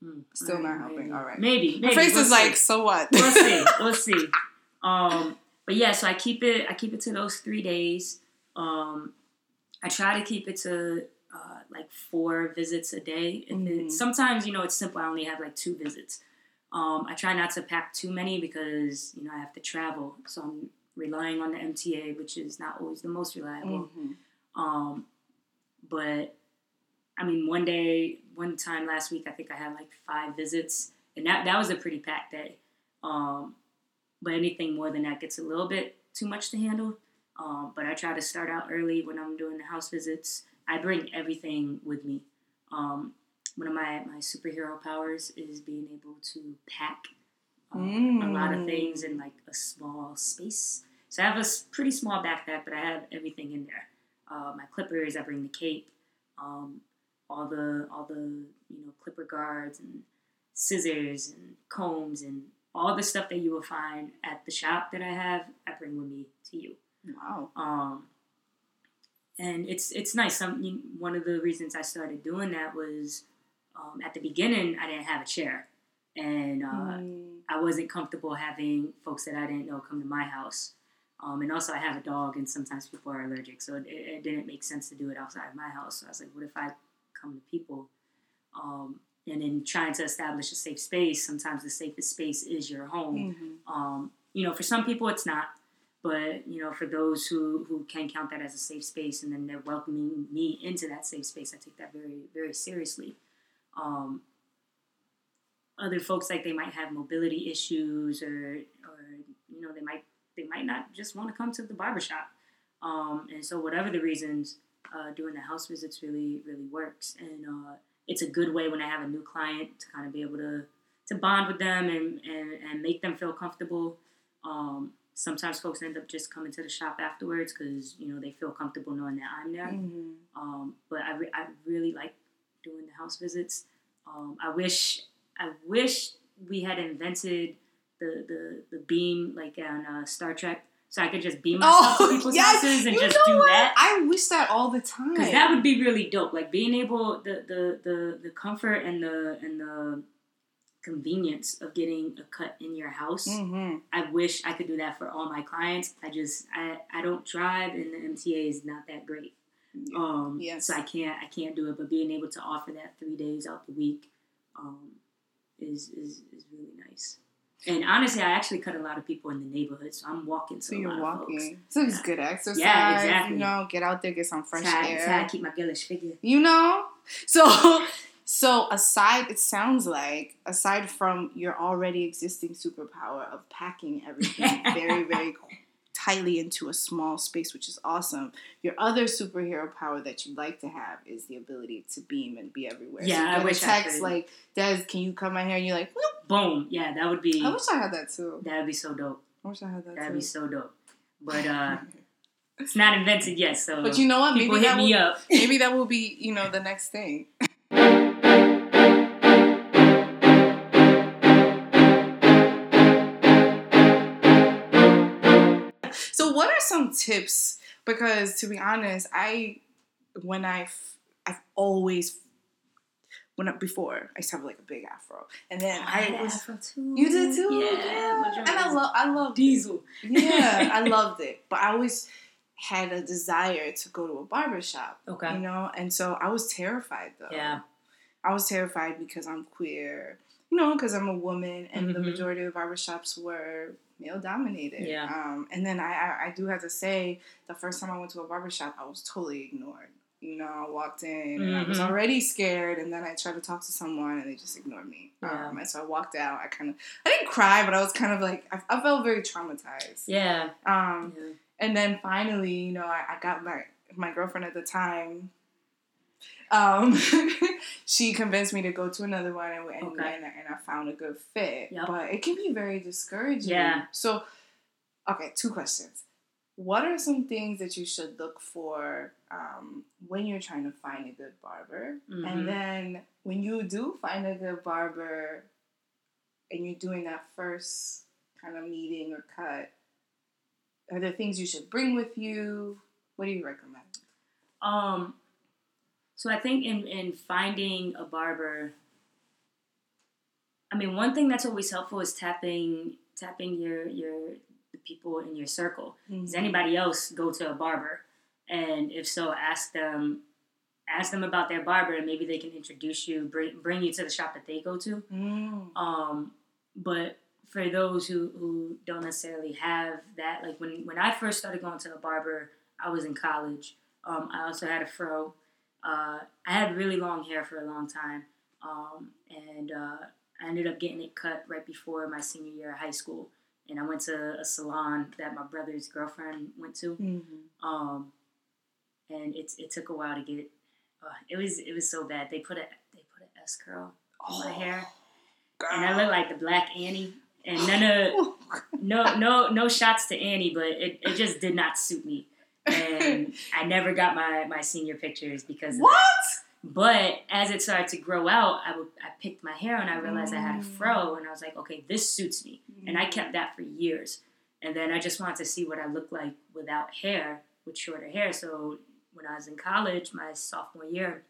Mm, Still not mm, helping. maybe. All right. Maybe. My face We'll is see. like, so what? we'll see. <laughs> We'll see. Um, but yeah, so I keep it. I keep it to those three days. Um, I try to keep it to uh, like four visits a day. And Mhm. sometimes you know it's simple. I only have like two visits. Um, I try not to pack too many because you know I have to travel, so I'm relying on the MTA, which is not always the most reliable. Mhm. Um, but I mean, one day, one time last week, I think I had like five visits, and that that was a pretty packed day. Um, but anything more than that gets a little bit too much to handle. Um, but I try to start out early when I'm doing the house visits. I bring everything with me. Um, one of my, my superhero powers is being able to pack uh, a lot of Mm. things in like a small space. So I have a pretty small backpack, but I have everything in there. Uh, my clippers, I bring the cape, um, all the all the you know clipper guards and scissors and combs and all the stuff that you will find at the shop that I have. I bring with me to you. Wow. Um, and it's it's nice. Some you- one of the reasons I started doing that was um, at the beginning I didn't have a chair, and uh, Mm. I wasn't comfortable having folks that I didn't know come to my house. Um, and also, I have a dog, and sometimes people are allergic, so it, it didn't make sense to do it outside of my house. So I was like, what if I come to people? Um, and in trying to establish a safe space, sometimes the safest space is your home. Mhm. Um, you know, for some people it's not, but you know, for those who who can count that as a safe space, and then they're welcoming me into that safe space, I take that very very seriously. Um, other folks like they might have mobility issues, or or you know, they might they might not just want to come to the barbershop. Um, and so, whatever the reasons, uh, doing the house visits really really works, and uh, it's a good way when I have a new client to kind of be able to to bond with them and, and, and make them feel comfortable. Um, sometimes folks end up just coming to the shop afterwards because you know they feel comfortable knowing that I'm there. Mhm. Um, but I, re- I really like doing the house visits. Um, I wish I wish we had invented the the, the beam like on uh, Star Trek, so I could just beam myself to people's houses and Oh, You just know do what? that. I wish that all the time. Because that would be really dope. Like being able the, the the the comfort and the and the convenience of getting a cut in your house. hmm I wish I could do that for all my clients. I just I, I don't drive and the MTA is not that great. Um Yes. so I can't I can't do it. But being able to offer that three days out the week um is is, is really nice. And honestly, I actually cut a lot of people in the neighborhood, so I'm walking to So a you're of folks. walking. So it's Yeah. good exercise. Yeah, exactly. You know, get out there, get some fresh That's air. that's how I keep my girlish figure. you know so so aside it sounds like aside from your already existing superpower of packing everything <laughs> very very tightly into a small space which is awesome your other superhero power that you'd like to have is the ability to beam and be everywhere Yeah, so I wish I could. like des can you come out here and you're like Whoop. Boom. Yeah, that would be i wish i had that too that would be so dope. i wish i had that That'd too be so dope. But <laughs> uh it's not invented yet, so but you know what maybe that will, <laughs> maybe that will be you know the next thing So, what are some tips? Because to be honest, I when I've I've always when I, before I used to have like a big afro, and then I was too. you did too, Yeah, my and I love I love diesel. yeah, I <laughs> loved it, but I always had a desire to go to a barber shop, Okay. you know, and so I was terrified though. Yeah. I was terrified because I'm queer, you know, because I'm a woman, and the Mhm. majority of barbershops were male dominated. Yeah. Um, and then I, I, I do have to say, the first time I went to a barbershop, I was totally ignored. You know, I walked in and I was Mhm. already scared, and then I tried to talk to someone, and they just ignored me. Yeah. Um, and so I walked out. I kind of, I didn't cry, but I was kind of like, I, I felt very traumatized. Yeah. Um, yeah. and then finally, you know, I, I got my my girlfriend at the time. Um, <laughs> she convinced me to go to another one, and and, Okay. and, and I found a good fit. Yep. But it can be very discouraging. Yeah. So, okay, two questions. What are some things that you should look for um, when you're trying to find a good barber? Mhm. And then when you do find a good barber, and you're doing that first kind of meeting or cut, are there things you should bring with you? What do you recommend? Um, so I think in, in finding a barber, I mean, one thing that's always helpful is tapping tapping your your the people in your circle. Does anybody else go to a barber? And if so, ask them ask them about their barber, and maybe they can introduce you, bring bring you to the shop that they go to. Mm. Um, but for those who, who don't necessarily have that, like when, when I first started going to a barber, I was in college. Um, I also had a fro. Uh, I had really long hair for a long time. Um, and uh, I ended up getting it cut right before my senior year of high school. And I went to a salon that my brother's girlfriend went to. Mm-hmm. Um, and it's it took a while to get. Uh, it was it was so bad. They put a they put an S curl in my hair and I looked like the Black Annie. And none of <laughs> no no no shots to Annie, but it, it just did not suit me. And <laughs> I never got my, my senior pictures because what? But as it started to grow out, I would I picked my hair and I realized I had a Mm. fro and I was like, okay, this suits me. And I kept that for years. And then I just wanted to see what I looked like without hair, with shorter hair. So when I was in college, my sophomore year,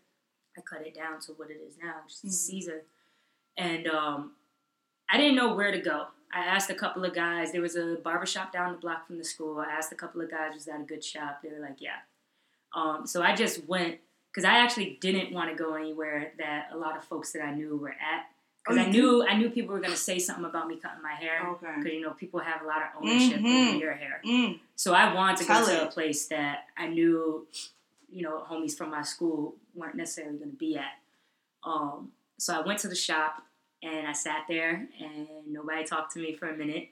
I cut it down to what it is now, just a Mhm. Caesar. And um, I didn't know where to go. I asked a couple of guys. There was a barbershop down the block from the school. I asked a couple of guys, was that a good shop? They were like, yeah. Um, so I just went because I actually didn't want to go anywhere that a lot of folks that I knew were at. Because Oh, I knew I knew people were gonna say something about me cutting my hair. Okay. Because you know people have a lot of ownership Mhm. over your hair. Mm. So I wanted to Tell go to a place that I knew, you know, homies from my school weren't necessarily going to be at. Um, so I went to the shop and I sat there and nobody talked to me for a minute.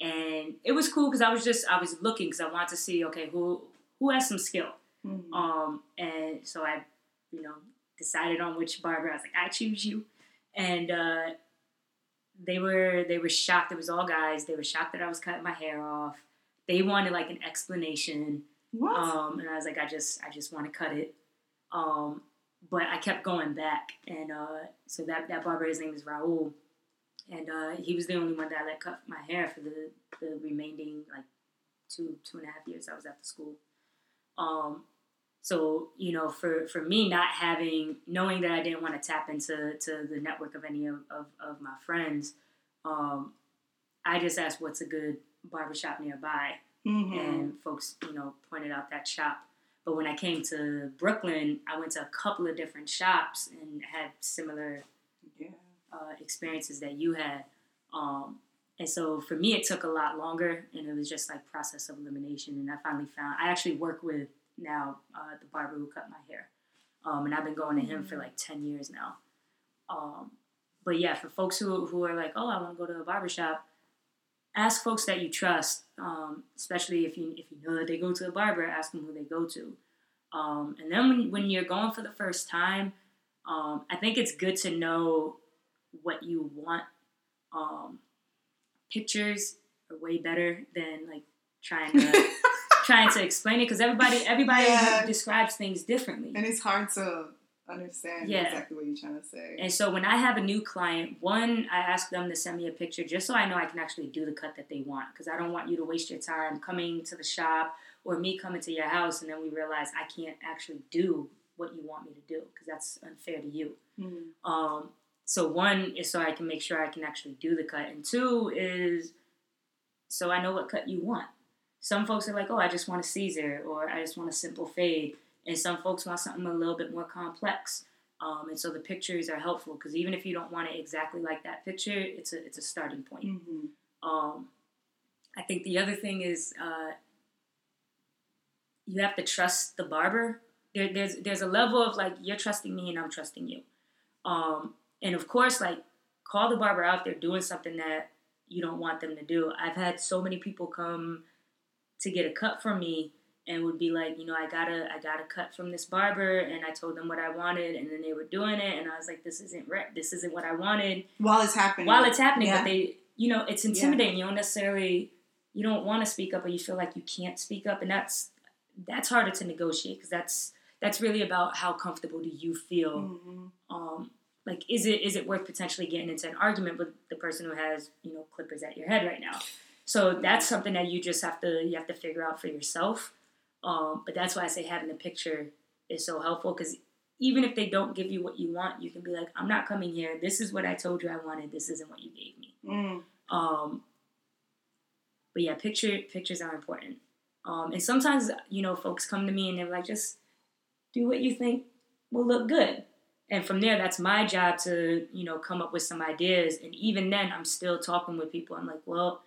And it was cool because I was just I was looking because I wanted to see okay who who has some skill. Mhm. Um, and so I, you know, decided on which barber. I was like, I choose you. And uh, they were they were shocked. It was all guys. They were shocked that I was cutting my hair off. They wanted like an explanation. what? Um, and I was like, I just I just want to cut it. Um, but I kept going back, and uh, so that that barber, his name is Raul, and uh, he was the only one that I let cut my hair for the the remaining like two two and a half years I was at the school. Um, so you know, for for me not having knowing that I didn't want to tap into to the network of any of, of, of my friends, um, I just asked what's a good barbershop nearby Mhm. and folks, you know, pointed out that shop. But when I came to Brooklyn, I went to a couple of different shops and had similar yeah. uh, experiences that you had. Um, and so for me, it took a lot longer, and it was just like process of elimination. And I finally found I actually work with now uh, the barber who cut my hair, um, and I've been going to him for like ten years now. Um, but yeah, for folks who who are like, oh, I want to go to a barbershop, ask folks that you trust, um, especially if you if you know that they go to a barber, ask them who they go to. Um, and then when, when you're going for the first time, um, I think it's good to know what you want. Um, pictures are way better than like trying to <laughs> trying to explain it because everybody everybody Yeah. describes things differently. And it's hard to understand Yeah. exactly what you're trying to say. And so when I have a new client, one, I ask them to send me a picture just so I know I can actually do the cut that they want. Because I don't want you to waste your time coming to the shop or me coming to your house and then we realize I can't actually do what you want me to do because that's unfair to you. Mhm. Um, so one is so I can make sure I can actually do the cut, and two is so I know what cut you want. Some folks are like, oh, I just want a Caesar or I just want a simple fade, and some folks want something a little bit more complex. Um, and so the pictures are helpful because even if you don't want it exactly like that picture, it's a it's a starting point. Mm-hmm. Um, I think the other thing is uh, you have to trust the barber. There, there's there's a level of like you're trusting me and I'm trusting you, um, and of course like call the barber out. They're doing something that you don't want them to do. I've had so many people come to get a cut from me and would be like, you know, I gotta I got a cut from this barber, and I told them what I wanted, and then they were doing it, and I was like, this isn't right. This isn't what I wanted While it's happening. while it's happening. Yeah. But they, you know, it's intimidating. You don't necessarily you don't want to speak up, or you feel like you can't speak up, and that's that's harder to negotiate because that's that's really about how comfortable do you feel. Mhm. Um, like, is it is it worth potentially getting into an argument with the person who has you know clippers at your head right now? So that's something that you just have to you have to figure out for yourself. Um, but that's why I say having a picture is so helpful because even if they don't give you what you want, you can be like, I'm not coming here. This is what I told you I wanted. This isn't what you gave me. Mm. Um, but yeah, picture pictures are important. Um, and sometimes you know folks come to me and they're like, just do what you think will look good. And from there, that's my job to you know come up with some ideas. And even then, I'm still talking with people. I'm like, well,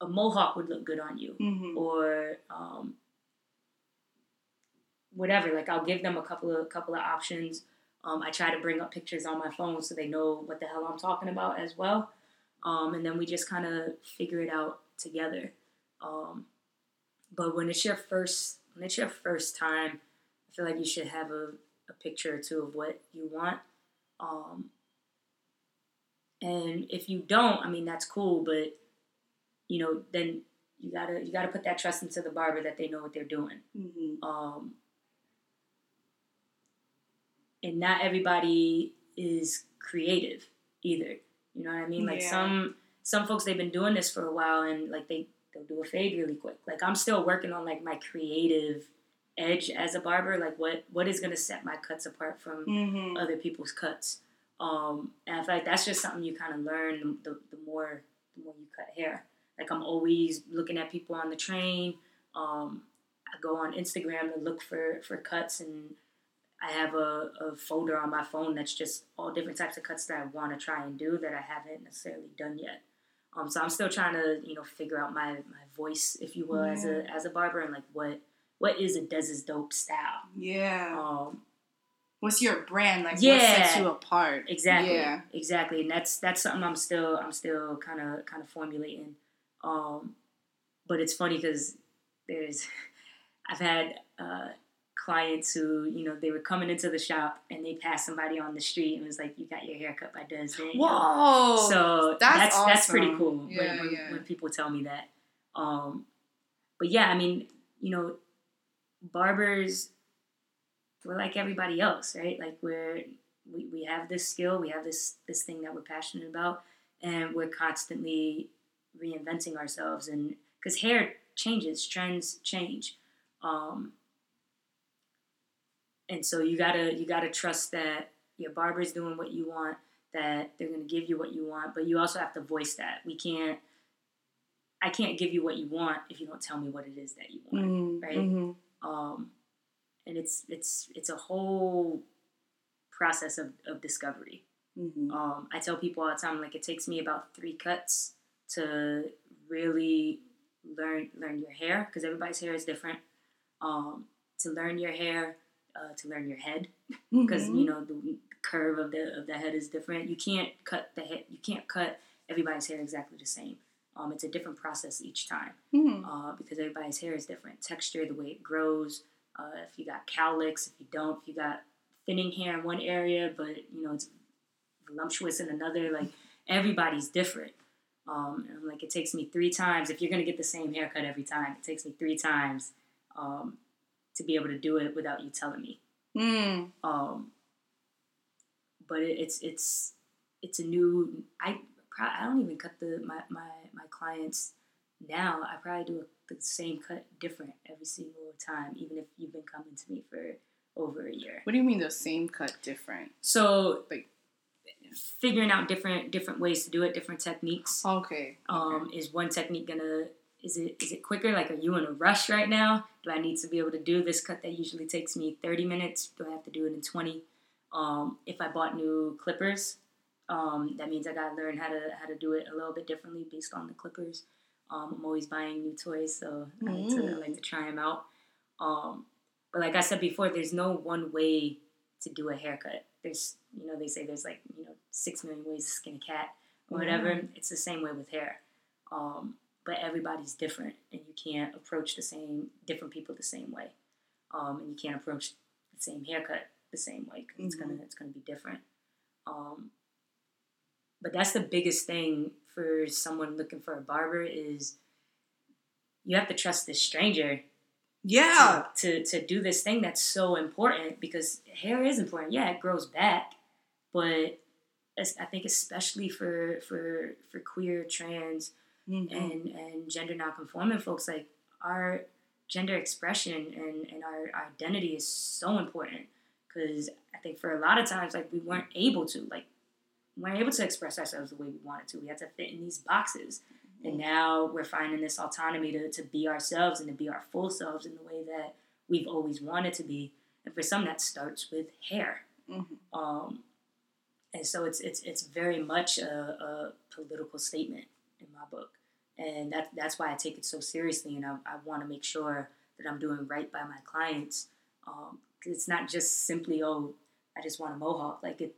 a mohawk would look good on you, Mhm. or um, whatever. Like I'll give them a couple of couple of options. Um, I try to bring up pictures on my phone so they know what the hell I'm talking about as well. Um, and then we just kind of figure it out together. Um, but when it's your first when it's your first time, I feel like you should have a, a picture or two of what you want. Um, and if you don't, I mean that's cool, but you know then you gotta you gotta put that trust into the barber that they know what they're doing. Mhm. Um, and not everybody is creative either. You know what I mean? Like Yeah. some some folks they've been doing this for a while and like they they'll do a fade really quick. Like I'm still working on like my creative edge as a barber. Like what what is gonna set my cuts apart from Mhm. other people's cuts. Um, and I feel like that's just something you kind of learn the, the more the more you cut hair. Like I'm always looking at people on the train. Um, I go on Instagram to look for for cuts, and I have a, a folder on my phone that's just all different types of cuts that I want to try and do that I haven't necessarily done yet. Um, so I'm still trying to you know figure out my, my voice, if you will, as a as a barber, and like what what is a does Dez's dope style. Yeah. Um, What's your brand? Like what Yeah. sets you apart? Exactly. Yeah. Exactly. And that's that's something I'm still I'm still kind of kind of formulating. Um, but it's funny because there's <laughs> I've had uh, clients who you know they were coming into the shop and they passed somebody on the street and was like, "You got your hair cut by Des." Daniel." Whoa. So that's that's that's, pretty awesome. cool when- Yeah, when, yeah. when people tell me that. Um, but yeah, I mean, you know, barbers, we're like everybody else, right? Like we're we, we have this skill, we have this this thing that we're passionate about, and we're constantly reinventing ourselves. And because hair changes, trends change, um, and so you gotta you gotta trust that your barber's doing what you want, that they're gonna give you what you want, but you also have to voice that. We can't. I can't give you what you want if you don't tell me what it is that you want Mhm. right? Mhm. um, and it's it's it's a whole process of, of discovery. Mhm. Um, I tell people all the time, like it takes me about three cuts to really learn learn your hair because everybody's hair is different. Um, to learn your hair, uh, to learn your head because Mhm. you know the curve of the of the head is different. You can't cut the head. You can't cut everybody's hair exactly the same. Um, it's a different process each time Mhm. uh, because everybody's hair is different. Texture, the way it grows. Uh, if you got cowlicks, if you don't, if you got thinning hair in one area, but you know it's voluptuous in another. Like everybody's different. Um, and like, it takes me three times. If you're gonna get the same haircut every time, it takes me three times um, to be able to do it without you telling me. Mm. Um, but it, it's it's it's a new. I I don't even cut the my my my clients now. I probably do the same cut different every single time, even if you've been coming to me for over a year. What do you mean the same cut different? So Like- figuring out different different ways to do it, different techniques. Okay. Um, is one technique gonna is it is it quicker? Like, are you in a rush right now? Do I need to be able to do this cut that usually takes me thirty minutes? Do I have to do it in twenty? Um, if I bought new clippers, um, that means I gotta learn how to how to do it a little bit differently based on the clippers. Um, I'm always buying new toys, so I like to I like to try them out. Um, but like I said before, there's no one way to do a haircut. There's you know they say there's like you know six million ways to skin a cat or whatever. Mm. It's the same way with hair. Um, but everybody's different, and you can't approach the same different people the same way, um, and you can't approach the same haircut the same way it's gonna it's gonna be different. Um, but that's the biggest thing for someone looking for a barber is you have to trust this stranger Yeah. to, to, to do this thing that's so important because hair is important. Yeah, it grows back, but I think especially for for for queer, trans, Mhm. and and gender nonconforming folks, like our gender expression and and our, identity is so important because I think for a lot of times like we weren't able to like we weren't able to express ourselves the way we wanted to. We had to fit in these boxes. And now we're finding this autonomy to, to be ourselves and to be our full selves in the way that we've always wanted to be. And for some, that starts with hair. Mhm. Um, and so it's it's it's very much a, a political statement in my book, and that that's why I take it so seriously, and I, I want to make sure that I'm doing right by my clients. Um, it's not just simply oh, I just want a mohawk. Like it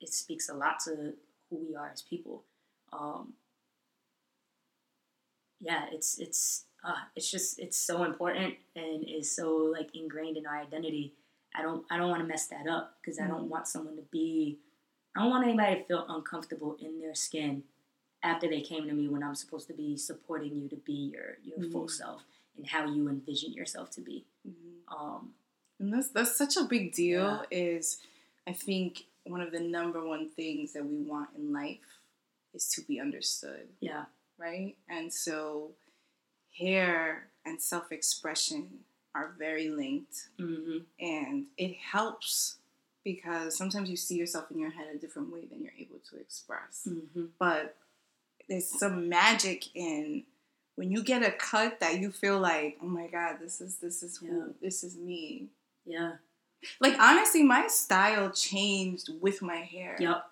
it speaks a lot to who we are as people. Um, yeah, it's it's uh, it's just it's so important and is so like ingrained in our identity. I don't I don't want to mess that up because I don't Mhm. want someone to be I don't want anybody to feel uncomfortable in their skin after they came to me when I'm supposed to be supporting you to be your your full Mhm. self and how you envision yourself to be. Mhm. Um, And that's that's such a big deal. Yeah. Is I think one of the number one things that we want in life is to be understood, yeah, right? And so, hair and self expression are very linked, hmm and it helps because sometimes you see yourself in your head a different way than you're able to express. hmm But there's some magic in when you get a cut that you feel like, oh my god, this is this is who this is me. yeah, Like honestly, my style changed with my hair. yep,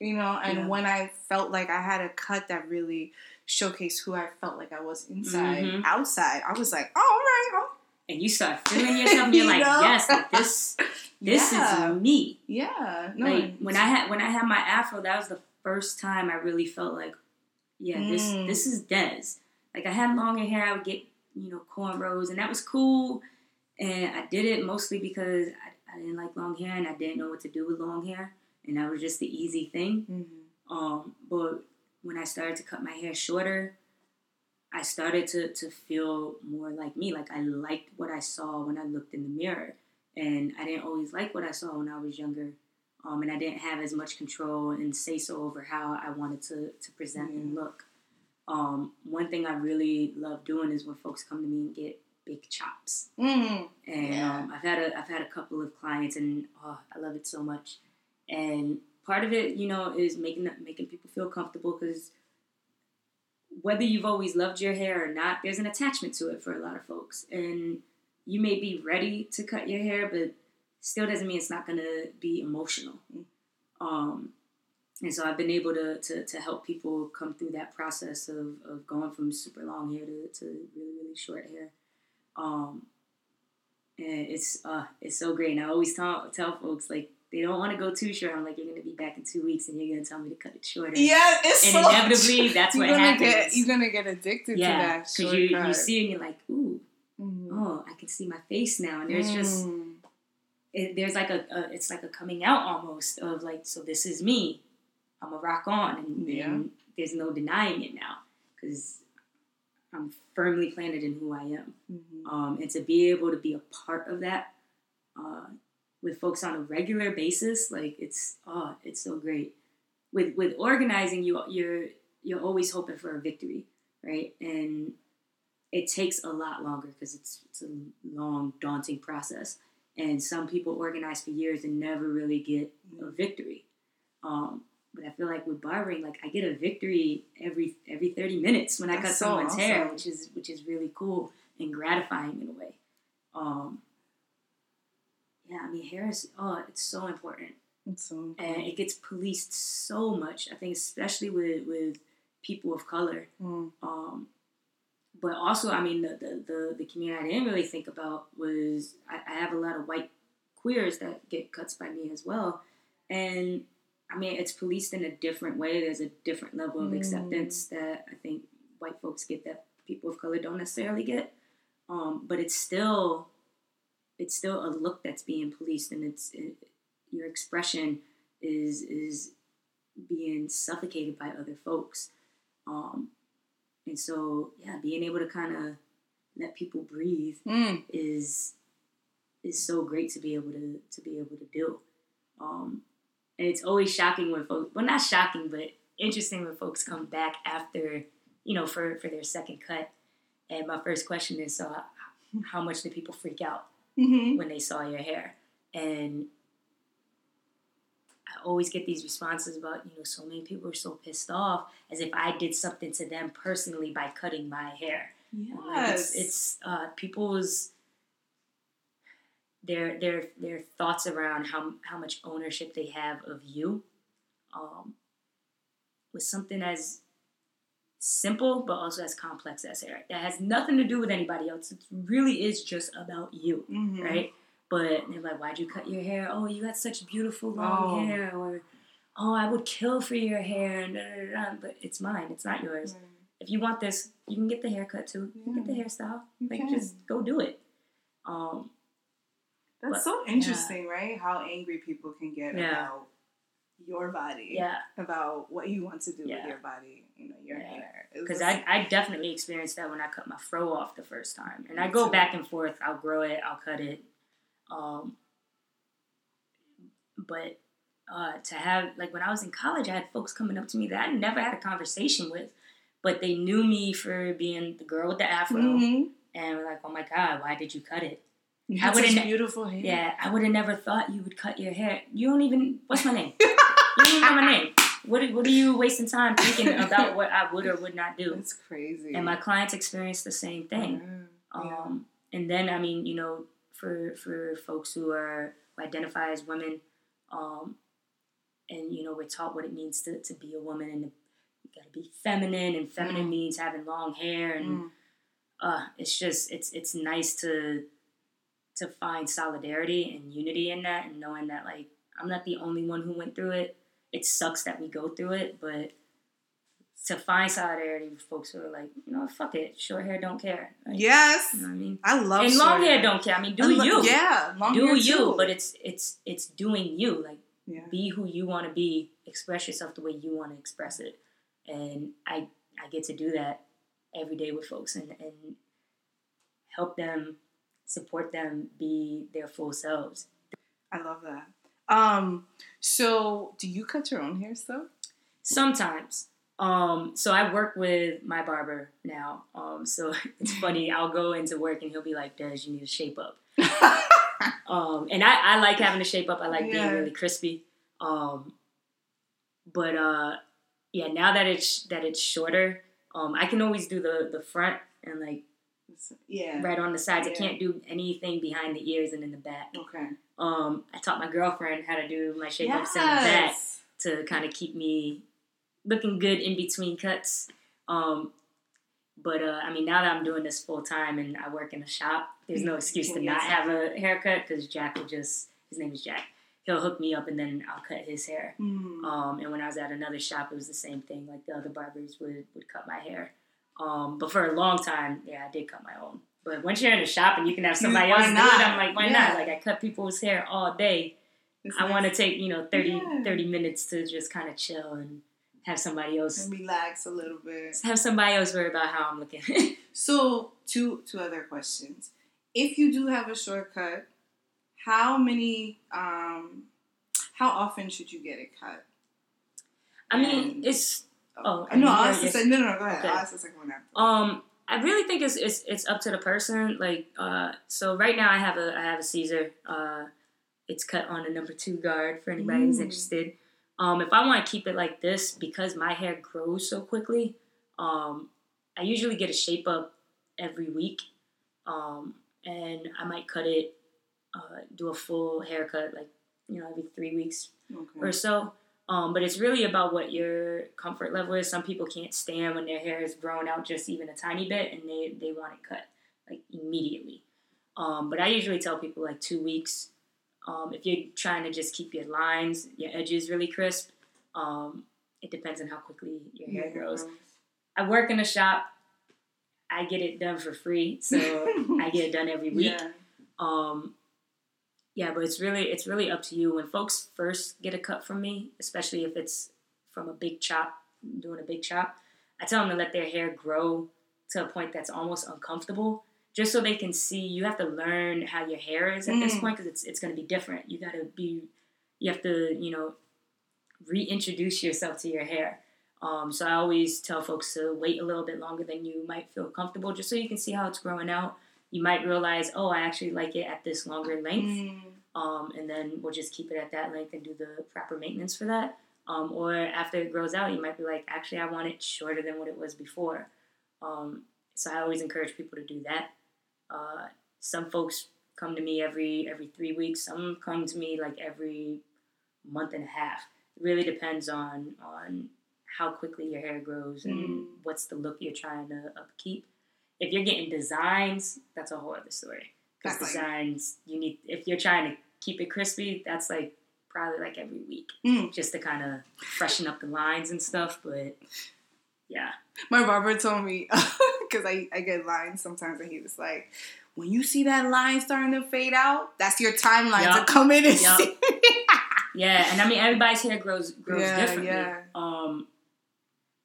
You know, and Yeah. when I felt like I had a cut that really showcased who I felt like I was inside, Mhm. outside, I was like, oh, all right, oh, and you start feeling yourself, and <laughs> you're You like, know? yes, like this, this yeah, is me. yeah. No, like when I had when I had my afro, that was the first time I really felt like, yeah, this Mm. this is Des. Like I had longer hair, I would get you know cornrows, and that was cool. And I did it mostly because I, I didn't like long hair, and I didn't know what to do with long hair, and that was just the easy thing. Mhm. Um, but when I started to cut my hair shorter, I started to, to feel more like me. Like I liked what I saw when I looked in the mirror. And I didn't always like what I saw when I was younger. Um, and I didn't have as much control and say so over how I wanted to, to present and look. Um, one thing I really love doing is when folks come to me and get big chops. Mhm. And Yeah. um, I've had a I've had a couple of clients, and oh, I love it so much. And part of it, you know, is making making people feel comfortable because whether you've always loved your hair or not, there's an attachment to it for a lot of folks. And you may be ready to cut your hair, but still doesn't mean it's not gonna be emotional. Mm. Um, and so I've been able to, to, to help people come through that process of, of going from super long hair to, to really, really short hair. Um, and it's uh, it's so great. And I always tell, tell folks, like, they don't want to go too short. I'm like, you're going to be back in two weeks and you're going to tell me to cut it shorter. Yeah, it's And so inevitably, <laughs> that's you're what gonna happens. Get, you're gonna get addicted to yeah, that. because you, you see and you're like, ooh, Mhm. oh, I can see my face now. And there's just, Mm. It, there's like a, a, it's like a coming out almost of like, so this is me. I'm a rock on, and, Yeah. and there's no denying it now because I'm firmly planted in who I am. Mhm. Um, and to be able to be a part of that uh, with folks on a regular basis, like it's oh, it's so great. With with organizing, you you're you're always hoping for a victory, right? And it takes a lot longer because it's it's a long, daunting process. And some people organize for years and never really get a victory. Um, but I feel like with barbering, like I get a victory every every thirty minutes when I cut so someone's hair, which is which is really cool and gratifying in a way. Um, yeah, I mean, hair is oh, it's so important, It's so and it gets policed so much. I think especially with with people of color. Mm. Um, but also, I mean, the, the, the, the community I didn't really think about was I, I have a lot of white queers that get cuts by me as well. And I mean, it's policed in a different way. There's a different level of Mm. acceptance that I think white folks get that people of color don't necessarily get. Um, but it's still, it's still a look that's being policed, and it's it, your expression is is being suffocated by other folks. Um, and so, yeah, being able to kind of let people breathe Mm. is is so great to be able to to be able to do. Um, and it's always shocking when folks, well, not shocking, but interesting when folks come back after, you know, for for their second cut. And my first question is, so how, how much do people freak out hmm when they saw your hair? And I always get these responses about, you know, so many people are so pissed off as if I did something to them personally by cutting my hair. Yes. Like it's it's uh, people's their their their thoughts around how how much ownership they have of you, um, with something as simple but also as complex as hair. That has nothing to do with anybody else. It really is just about you, Mhm. right? But they're like, "Why'd you cut your hair? Oh, you got such beautiful long Oh. hair," or "Oh, I would kill for your hair," and da, da, da, but it's mine. It's not yours Right. if you want this, you can get the haircut too. You can get the hairstyle. You Like can. just go do it. Um, That's But- so interesting, right? How angry people can get Yeah. about your body. yeah, About what you want to do Yeah. with your body, you know, your Yeah. hair. Because I, I definitely experienced that when I cut my fro off the first time, and I go too. back and forth. I'll grow it, I'll cut it. Um, but uh, to have like when I was in college, I had folks coming up to me that I never had a conversation with, but they knew me for being the girl with the afro, Mhm. and were like, "Oh my god, why did you cut it?" You I such wouldn't- beautiful hair. Yeah, I would have never thought you would cut your hair. You don't even. What's my name? <laughs> you don't even know my name. What are, What are you wasting time thinking about what I would or would not do? It's crazy. And my clients experience the same thing. Yeah. Yeah. Um, and then I mean, you know, for for folks who are who identify as women, um, and you know, we're taught what it means to, to be a woman, and you got to be feminine, and feminine Mm. means having long hair, and Mm. uh, it's just it's it's nice to to find solidarity and unity in that, and knowing that like I'm not the only one who went through it. It sucks that we go through it, but to find solidarity with folks who are like, you know, fuck it, short hair don't care. Like, Yes. you know I mean. I love and long short hair don't care. I mean, do And lo- you? Yeah, long do hair you? too. But it's it's it's doing you. Like yeah. be who you want to be. Express yourself the way you want to express it. And I I get to do that every day with folks and and help them, support them, be their full selves. I love that. Um, so do you cut your own hair still? Sometimes. Um, so I work with my barber now. Um, so <laughs> it's funny. I'll go into work and he'll be like, "Des, you need to shape up." <laughs> Um, and I, I like having to shape up. I like Yeah. being really crispy. Um, but uh, yeah, now that it's that it's shorter, um, I can always do the the front and like yeah. right on the sides. I can't do anything behind the ears and in the back. Okay. Um, I taught my girlfriend how to do my shape ups in the back to kind of keep me looking good in between cuts. Um, but uh, I mean, now that I'm doing this full time and I work in a shop, there's no excuse to not have a haircut because Jack will just his name is Jack. He'll hook me up and then I'll cut his hair. Mm. Um, and when I was at another shop, it was the same thing. Like the other barbers would, would cut my hair. Um, but for a long time, yeah, I did cut my own. But once you're in a shop and you can have somebody Why else do not? it, I'm like, why Yeah. not? Like I cut people's hair all day. It's I nice. want to take, you know, 30, Yeah. 30 minutes to just kind of chill and have somebody else and relax a little bit. have somebody else worry about how I'm looking. <laughs> So, two two other questions. If you do have a shortcut, how many um how often should you get it cut? I mean, And- it's Oh, no, I'll yeah, ask yes. sec- no, no, no, go ahead. Okay. I'll ask the second one after. um I really think it's it's it's up to the person. Like uh so right now I have a I have a Caesar. Uh it's cut on a number two guard for anybody who's Mm. interested. Um if I want to keep it like this because my hair grows so quickly, um I usually get a shape up every week. Um and I might cut it uh, do a full haircut, like you know, every three weeks Okay. or so. Um, but it's really about what your comfort level is. Some people can't stand when their hair is grown out just even a tiny bit, and they they want it cut like immediately. Um, but I usually tell people like two weeks. Um, if you're trying to just keep your lines, your edges really crisp, um, it depends on how quickly your hair grows. I work in a shop. I get it done for free, so I get it done every <laughs> week. Yeah. Um, yeah, but it's really it's really up to you. When folks first get a cut from me, especially if it's from a big chop, doing a big chop, I tell them to let their hair grow to a point that's almost uncomfortable, just so they can see. You have to learn how your hair is at this Mm. point because it's it's going to be different. You got to be, you have to you know, reintroduce yourself to your hair. Um, so I always tell folks to wait a little bit longer than you might feel comfortable, just so you can see how it's growing out. You might realize, oh, I actually like it at this longer length, Mm. um, and then we'll just keep it at that length and do the proper maintenance for that. Um, or after it grows out, you might be like, actually, I want it shorter than what it was before. Um, so I always encourage people to do that. Uh, some folks come to me every every three weeks. Some come to me like every month and a half. It really depends on on how quickly your hair grows and Mm. what's the look you're trying to upkeep. If you're getting designs, that's a whole other story. Because like- designs, you need if you're trying to keep it crispy, that's like probably like every week, Mm. just to kind of freshen up the lines and stuff. But yeah, My barber told me <laughs> because I, I get lines sometimes, and he was like, "When you see that line starting to fade out, that's your timeline Yup. to come in and Yup. see." <laughs> yeah, and I mean everybody's hair grows grows Yeah, differently. yeah. Um,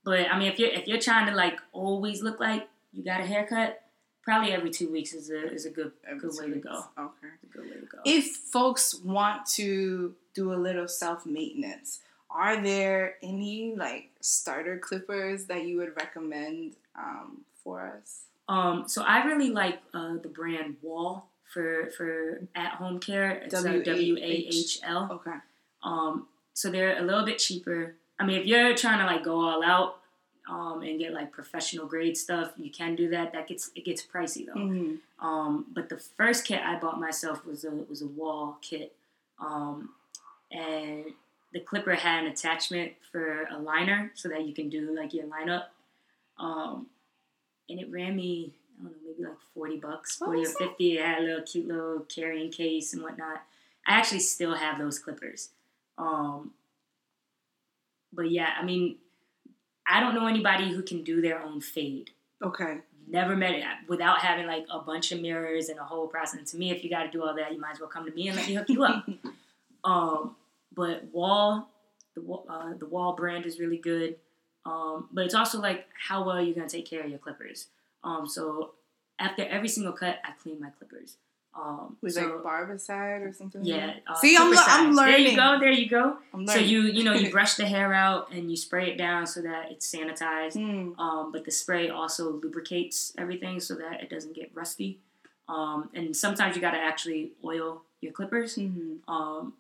but I mean if you're if you're trying to like always look like you got a haircut, probably every two weeks is a is a good good way to go. Okay. A good way to go. If folks want to do a little self maintenance, are there any like starter clippers that you would recommend um, for us? Um, so I really like uh, the brand Wahl for for at home care. It's W A H L. Okay. Um, so they're a little bit cheaper. I mean, if you're trying to like go all out um, and get like professional grade stuff, you can do that. That gets it gets pricey though. Mhm. Um, but the first kit I bought myself was a was a Wahl kit, um, and the clipper had an attachment for a liner so that you can do like your lineup. Um, and it ran me I don't know maybe like forty bucks, 40 or fifty. It had a little cute little carrying case and whatnot. I actually still have those clippers. Um, but yeah, I mean, I don't know anybody who can do their own fade Okay. never met it without having like a bunch of mirrors and a whole process. And to me, if you got to do all that, you might as well come to me and let me hook you up. <laughs> um, but Wahl, the uh, the Wahl brand is really good. Um, but it's also like how well you're gonna take care of your clippers. Um, so after every single cut, I clean my clippers. Um, With so, like barbicide or something. yeah. Uh, See, I'm, I'm learning. There you go. There you go. I'm So you you know you <laughs> brush the hair out and you spray it down so that it's sanitized. Mm. Um, but the spray also lubricates everything so that it doesn't get rusty. Um, and sometimes you got to actually oil your clippers. Mhm. Um,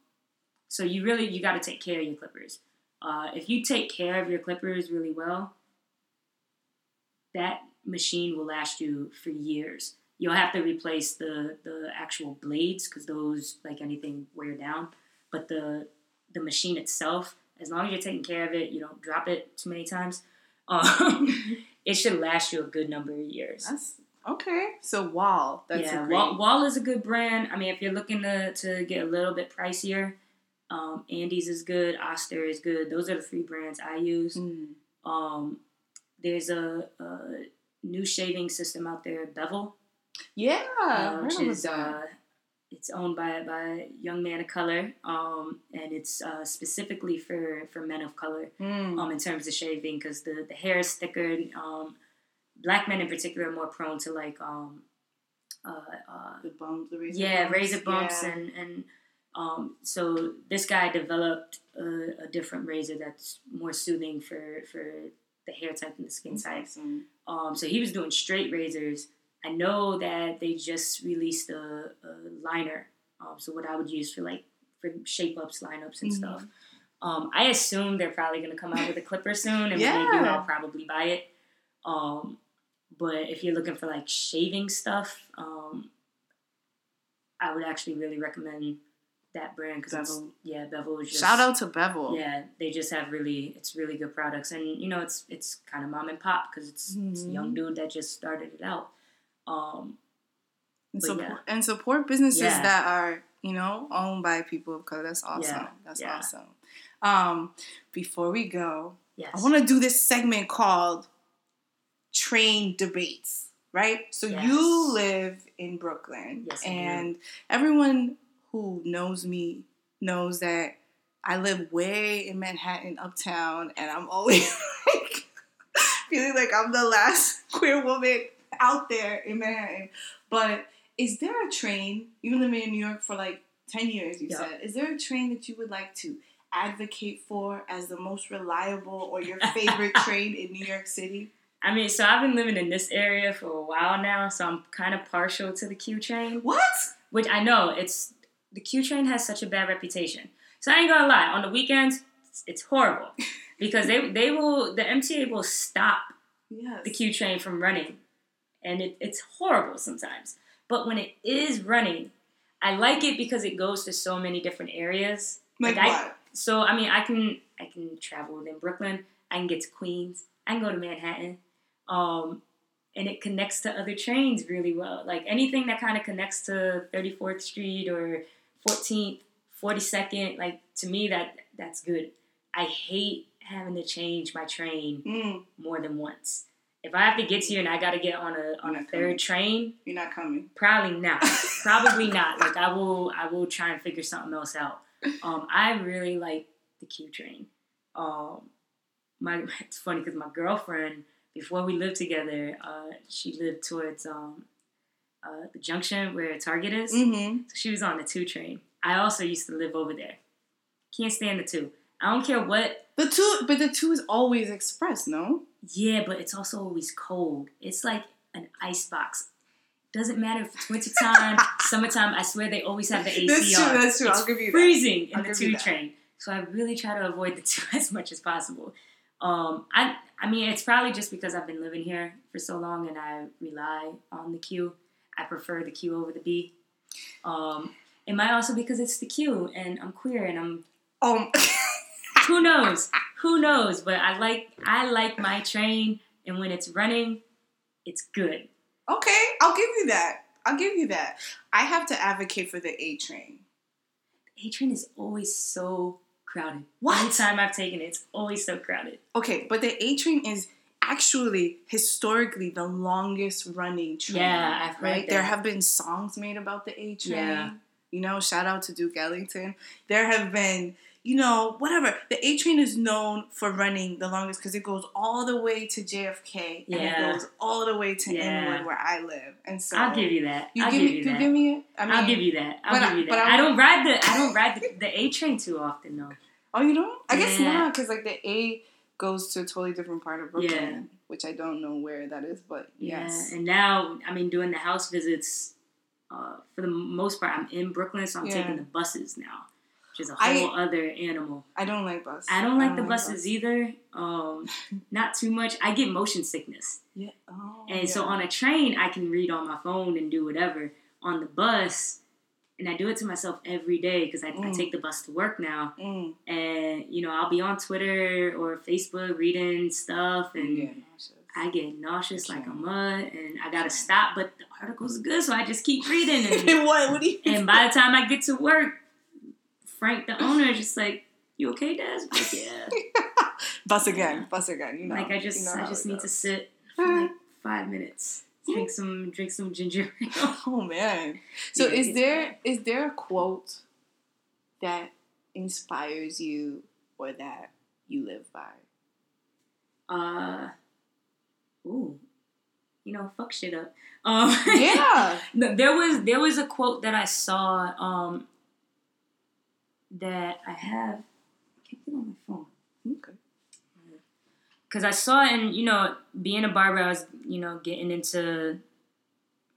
so you really you got to take care of your clippers. Uh, if you take care of your clippers really well, that machine will last you for years. You'll have to replace the the actual blades because those, like anything, wear down. But the the machine itself, as long as you're taking care of it, you don't drop it too many times. <laughs> Um, it should last you a good number of years. That's okay. So Wahl. That's yeah, a great. Wahl, Wahl is a good brand. I mean, if you're looking to, to get a little bit pricier, um, Andis is good. Oster is good. Those are the three brands I use. Mm. Um, there's a, a new shaving system out there, Bevel, Yeah, uh, which is uh, it's owned by by a young man of color, um, and it's uh, specifically for, for men of color Mm. um, in terms of shaving because the, the hair is thicker. Um, black men in particular are more prone to like um, uh, uh, the bumps, the razor yeah, bumps. razor bumps Yeah. and and um, so this guy developed a, a different razor that's more soothing for for the hair type and the skin type. awesome. Um, so he was doing straight razors. I know that they just released a, a liner. Um, so what I would use for like for shape ups, lineups, and Mhm. stuff. Um, I assume they're probably going to come out with a clipper soon, and when they do, I'll probably buy it. Um, but if you're looking for like shaving stuff, um, I would actually really recommend that brand because Bevel. yeah, Bevel is just Shout out to Bevel. yeah, they just have really it's really good products, and you know it's it's kind of mom and pop because it's, it's a young Mhm. dude that just started it out. Um, and, support, yeah. and support businesses Yeah. that are you know owned by people of color. That's awesome. Yeah, That's awesome. Um, before we go, yes, I want to do this segment called Train Debates. Right. So Yes. you live in Brooklyn, Yes, and everyone who knows me knows that I live way in Manhattan, uptown, and I'm always <laughs> like feeling like I'm the last <laughs> queer woman out there in Manhattan. But is there a train? You've been living in New York for like 10 years, you Yeah. said. Is there a train that you would like to advocate for as the most reliable or your <laughs> favorite train in New York City? I mean, so I've been living in this area for a while now, so I'm kind of partial to the Q train, What? which I know it's the Q train has such a bad reputation. So I ain't gonna lie, on the weekends it's, it's horrible <laughs> because they they will the MTA will stop Yes. the Q train from running, and it, it's horrible sometimes. But when it is running, I like it because it goes to so many different areas. like I- what? So I mean, I can I can travel within Brooklyn. I can get to Queens. I can go to Manhattan. Um, and it connects to other trains really well. Like anything that kind of connects to 34th Street or 14th, 42nd. Like to me, that that's good. I hate having to change my train Mm, more than once. If I have to get to you and I got to get on a on a Not coming. third train, you're not coming. Probably not. <laughs> Probably not. Like I will I will try and figure something else out. Um, I really like the Q train. Um, my <laughs> it's funny because my girlfriend before we lived together, uh, she lived towards um, uh, the junction where Target is. Mm-hmm. So she was on the two train. I also used to live over there. Can't stand the two. I don't care what. The two, but the two is always express, no? Yeah, but it's also always cold. It's like an ice box. Doesn't matter if it's wintertime, <laughs> summertime. I swear they always have the AC That's true, that's true. It's I'll give you that. freezing in I'll the two train. So I really try to avoid the <laughs> two as much as possible. Um, I I mean it's probably just because I've been living here for so long and I rely on the Q. I prefer the Q over the B. Um, it might also because it's the Q and I'm queer and I'm Um, <laughs> who knows who knows but I like I like my train and when it's running, it's good. okay, I'll give you that. I'll give you that. I have to advocate for the A train. The A train is always so crowded. What? Anytime I've taken it, it's always so crowded. Okay, but the A train is actually historically the longest running train. Yeah, I've heard right. that. There have been songs made about the A train. Yeah. You know, shout out to Duke Ellington. There have been, you know, whatever. The A train is known for running the longest because it goes all the way to JFK and it goes all the way to Yeah. Inwood where I live. And so I'll give you that. You I'll give give me, you that. give me it. I mean, I'll give you that. I'll but I- give you that. I I, don't ride the I don't ride the, the A train too often though. <laughs> Oh, you don't? I guess not, because like the A goes to a totally different part of Brooklyn, Yeah. which I don't know where that is, but yes. Yeah. And now I mean doing the house visits. Uh, for the most part, I'm in Brooklyn, so I'm Yeah. taking the buses now, which is a whole other animal. I don't like buses. I don't like the bus. buses either. Um, <laughs> not too much. I get motion sickness. Yeah. Oh, And so on a train, I can read on my phone and do whatever. On the bus, and I do it to myself every day because I, I Mm. take the bus to work now. Mm, And, you know, I'll be on Twitter or Facebook reading stuff, and yeah. I get nauseous like a mud, and I gotta stop. But the article's good, so I just keep reading. <laughs> And, And what? What do you? and by the time I get to work, Frank, the owner, is just like, "You okay, Des?" Like, yeah. <laughs> bus again, bus again. You know. like I just, you know I just need to sit for like <laughs> five minutes, drink some, drink some ginger <laughs> ale. Oh man. So Yeah, is there bad. is there a quote that inspires you or that you live by? Uh, ooh, you know, fuck shit up. Um, Yeah. <laughs> there was there was a quote that I saw um that I have. I can't get on my phone okay. Because I saw and you know being a barber, I was you know getting into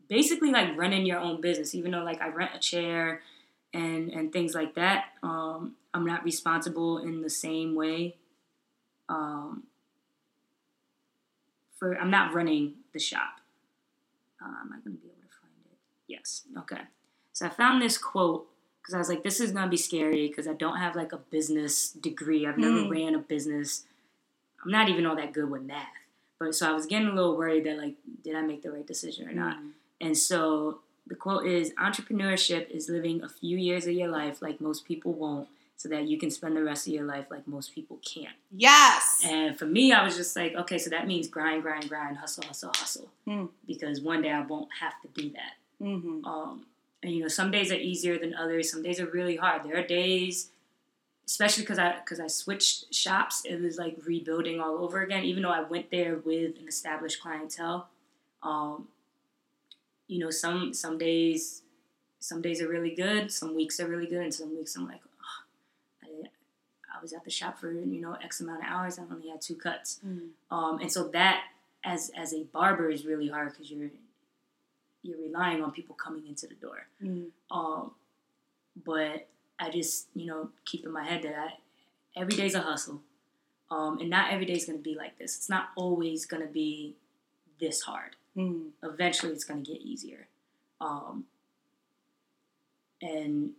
basically like running your own business. Even though like I rent a chair and and things like that, um, I'm not responsible in the same way. Um, for I'm not running the shop. Uh, am I going to be able to find it? Yes. Okay. So I found this quote because I was like, this is gonna be scary because I don't have like a business degree. I've never Mm. ran a business. I'm not even all that good with math. But so I was getting a little worried that like, did I make the right decision or not? Mm. And so the quote is entrepreneurship is living a few years of your life like most people won't, so that you can spend the rest of your life like most people can't. Yes. And for me, I was just like, okay, so that means grind, grind, grind, hustle, hustle, hustle. Mm. Because one day I won't have to do that. hmm Um, and you know, some days are easier than others. Some days are really hard. There are days, especially because I because I switched shops. It was like rebuilding all over again. Even though I went there with an established clientele, um, you know, some some days, some days are really good. Some weeks are really good, and some weeks I'm like, oh, I, I was at the shop for you know X amount of hours. I only had two cuts. Mm. Um, and so that as as a barber is really hard because you're you're relying on people coming into the door. Mm. Um, but I just you know keep in my head that I, every day's a hustle, um, and not every day's gonna be like this. It's not always gonna be this hard. Mm. Eventually, it's gonna get easier. Um, and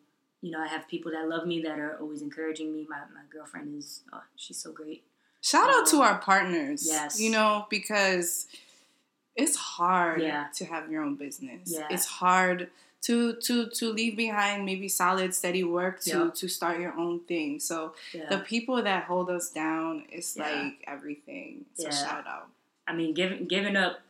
you know, I have people that love me that are always encouraging me. My my girlfriend is oh, she's so great. Shout out to Um, our partners. yes. You know, because it's hard Yeah. to have your own business. Yeah. It's hard to to to leave behind maybe solid, steady work to Yeah. to start your own thing. So Yeah. the people that hold us down is like everything. So shout out. I mean, giving giving up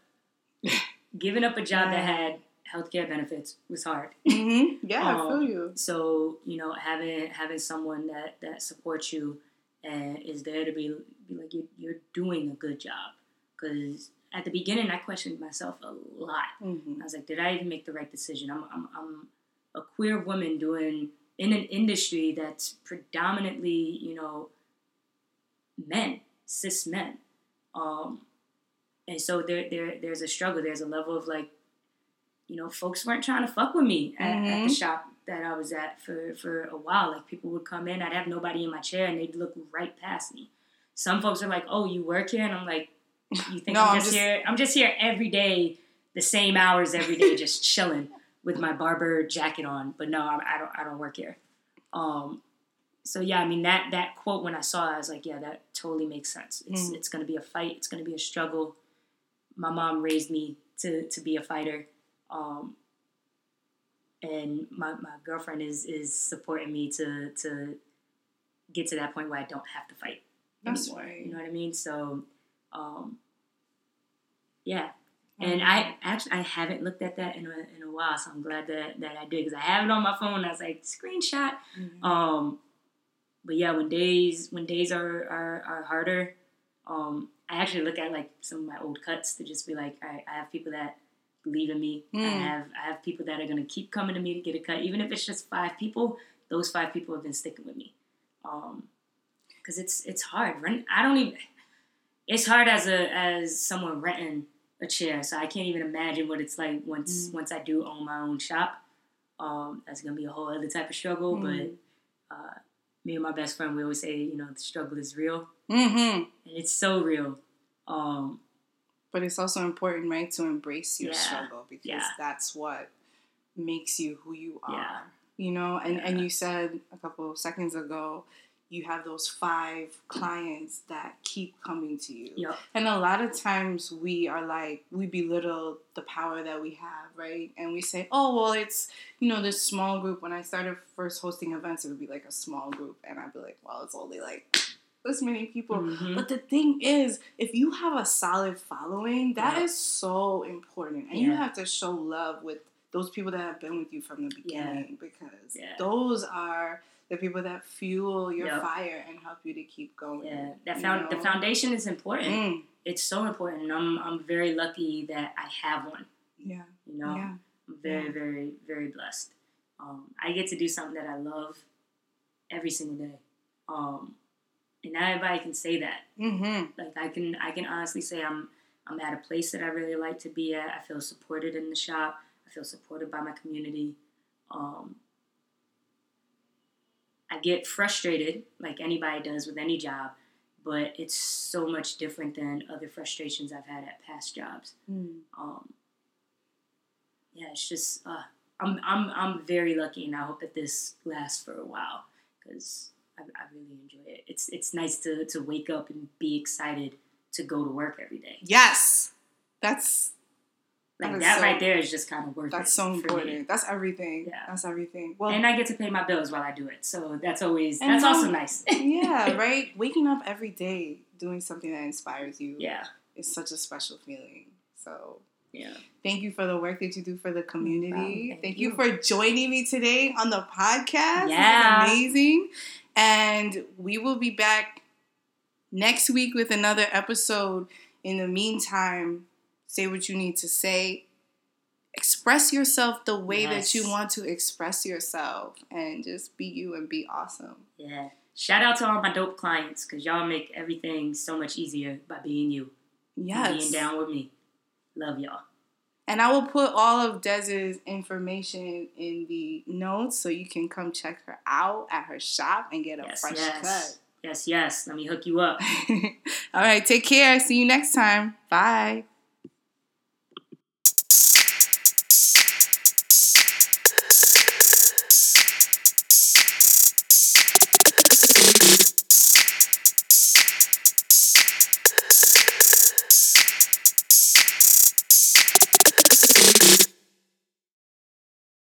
<laughs> giving up a job that had healthcare benefits was hard. hmm Yeah, I Um, feel you. So you know, having having someone that that supports you and is there to be be like you you're doing a good job. Because at the beginning, I questioned myself a lot. hmm I was like, did I even make the right decision? I'm I'm, I'm a queer woman doing in an industry that's predominantly you know men, cis men. Um, and so there, there, there's a struggle. There's a level of like, you know, folks weren't trying to fuck with me at, at the Mhm. shop that I was at for, for a while. Like people would come in, I'd have nobody in my chair, and they'd look right past me. Some folks are like, "Oh, you work here," and I'm like, "You think No, I'm, I'm just, just- here? I'm just here every day, the same hours every day, just <laughs> chilling with my barber jacket on." But no, I, I don't. I don't work here. Um, so yeah, I mean that that quote when I saw it, I was like, yeah, that totally makes sense. It's Mm. it's gonna be a fight. It's gonna be a struggle. My mom raised me to to be a fighter, um, and my, my girlfriend is is supporting me to to get to that point where I don't have to fight That's anymore. right. You know what I mean? So, um, yeah. And I actually I haven't looked at that in a, in a while, so I'm glad that, that I did because I have it on my phone. I was like screenshot. Mhm. Um, but yeah, when days when days are are, are harder, um, I actually look at like some of my old cuts to just be like, all right, I have people that believe in me. I Mm. have I have people that are gonna keep coming to me to get a cut, even if it's just five people. Those five people have been sticking with me, um, because it's it's hard. Rent, I don't even. It's hard as a as someone renting a chair, so I can't even imagine what it's like once Mm. once I do own my own shop. Um, that's gonna be a whole other type of struggle, Mm. but uh, me and my best friend, we always say, you know, the struggle is real, Mhm. and it's so real. Um, But it's also important, right, to embrace your Yeah. struggle because Yeah. that's what makes you who you are. Yeah. You know, and, and you said a couple of seconds ago, you have those five clients that keep coming to you. Yup. And a lot of times we are like, we belittle the power that we have, right? And we say, oh, well, it's, you know, this small group. When I started first hosting events, it would be like a small group. And I'd be like, well, it's only like <sniffs> this many people. mhm. But the thing is, if you have a solid following, that is Yeah. so important. And you have to show love with those people that have been with you from the Yeah. beginning because Yeah. those are the people that fuel your Yep. fire and help you to keep going. yeah, that found the foundation is important. Mm, It's so important, and I'm I'm very lucky that I have one. yeah. You know, Yeah. I'm very, Yeah. very, very blessed. Um, I get to do something that I love every single day, um, and not everybody can say that. Mm-hmm. Like I can, I can honestly say I'm, I'm at a place that I really like to be at. I feel supported in the shop. I feel supported by my community. Um, I get frustrated, like anybody does with any job, but it's so much different than other frustrations I've had at past jobs. Mm. Um, yeah, it's just uh, I'm I'm I'm very lucky, and I hope that this lasts for a while because I, I really enjoy it. It's it's nice to to wake up and be excited to go to work every day. Yes, that's Like That so- right there is just kind of worth it. that's so important. That's everything. Yeah. That's everything. Well, And I get to pay my bills while I do it, so that's always that's how- also nice. <laughs> yeah, right. Waking up every day doing something that inspires you yeah, is such a special feeling. So yeah. Thank you for the work that you do for the community. Thank, Thank you. you. for joining me today on the podcast. Yeah. amazing. And we will be back next week with another episode. In the meantime, say what you need to say. Express yourself the way that you want to express yourself and just be you and be awesome. Yeah. Shout out to all my dope clients because y'all make everything so much easier by being you. Yes. Being down with me. Love y'all. And I will put all of Dez's information in the notes so you can come check her out at her shop and get a Yes, fresh yes. Yes, yes. Let me hook you up. <laughs> all right, take care. See you next time. Bye.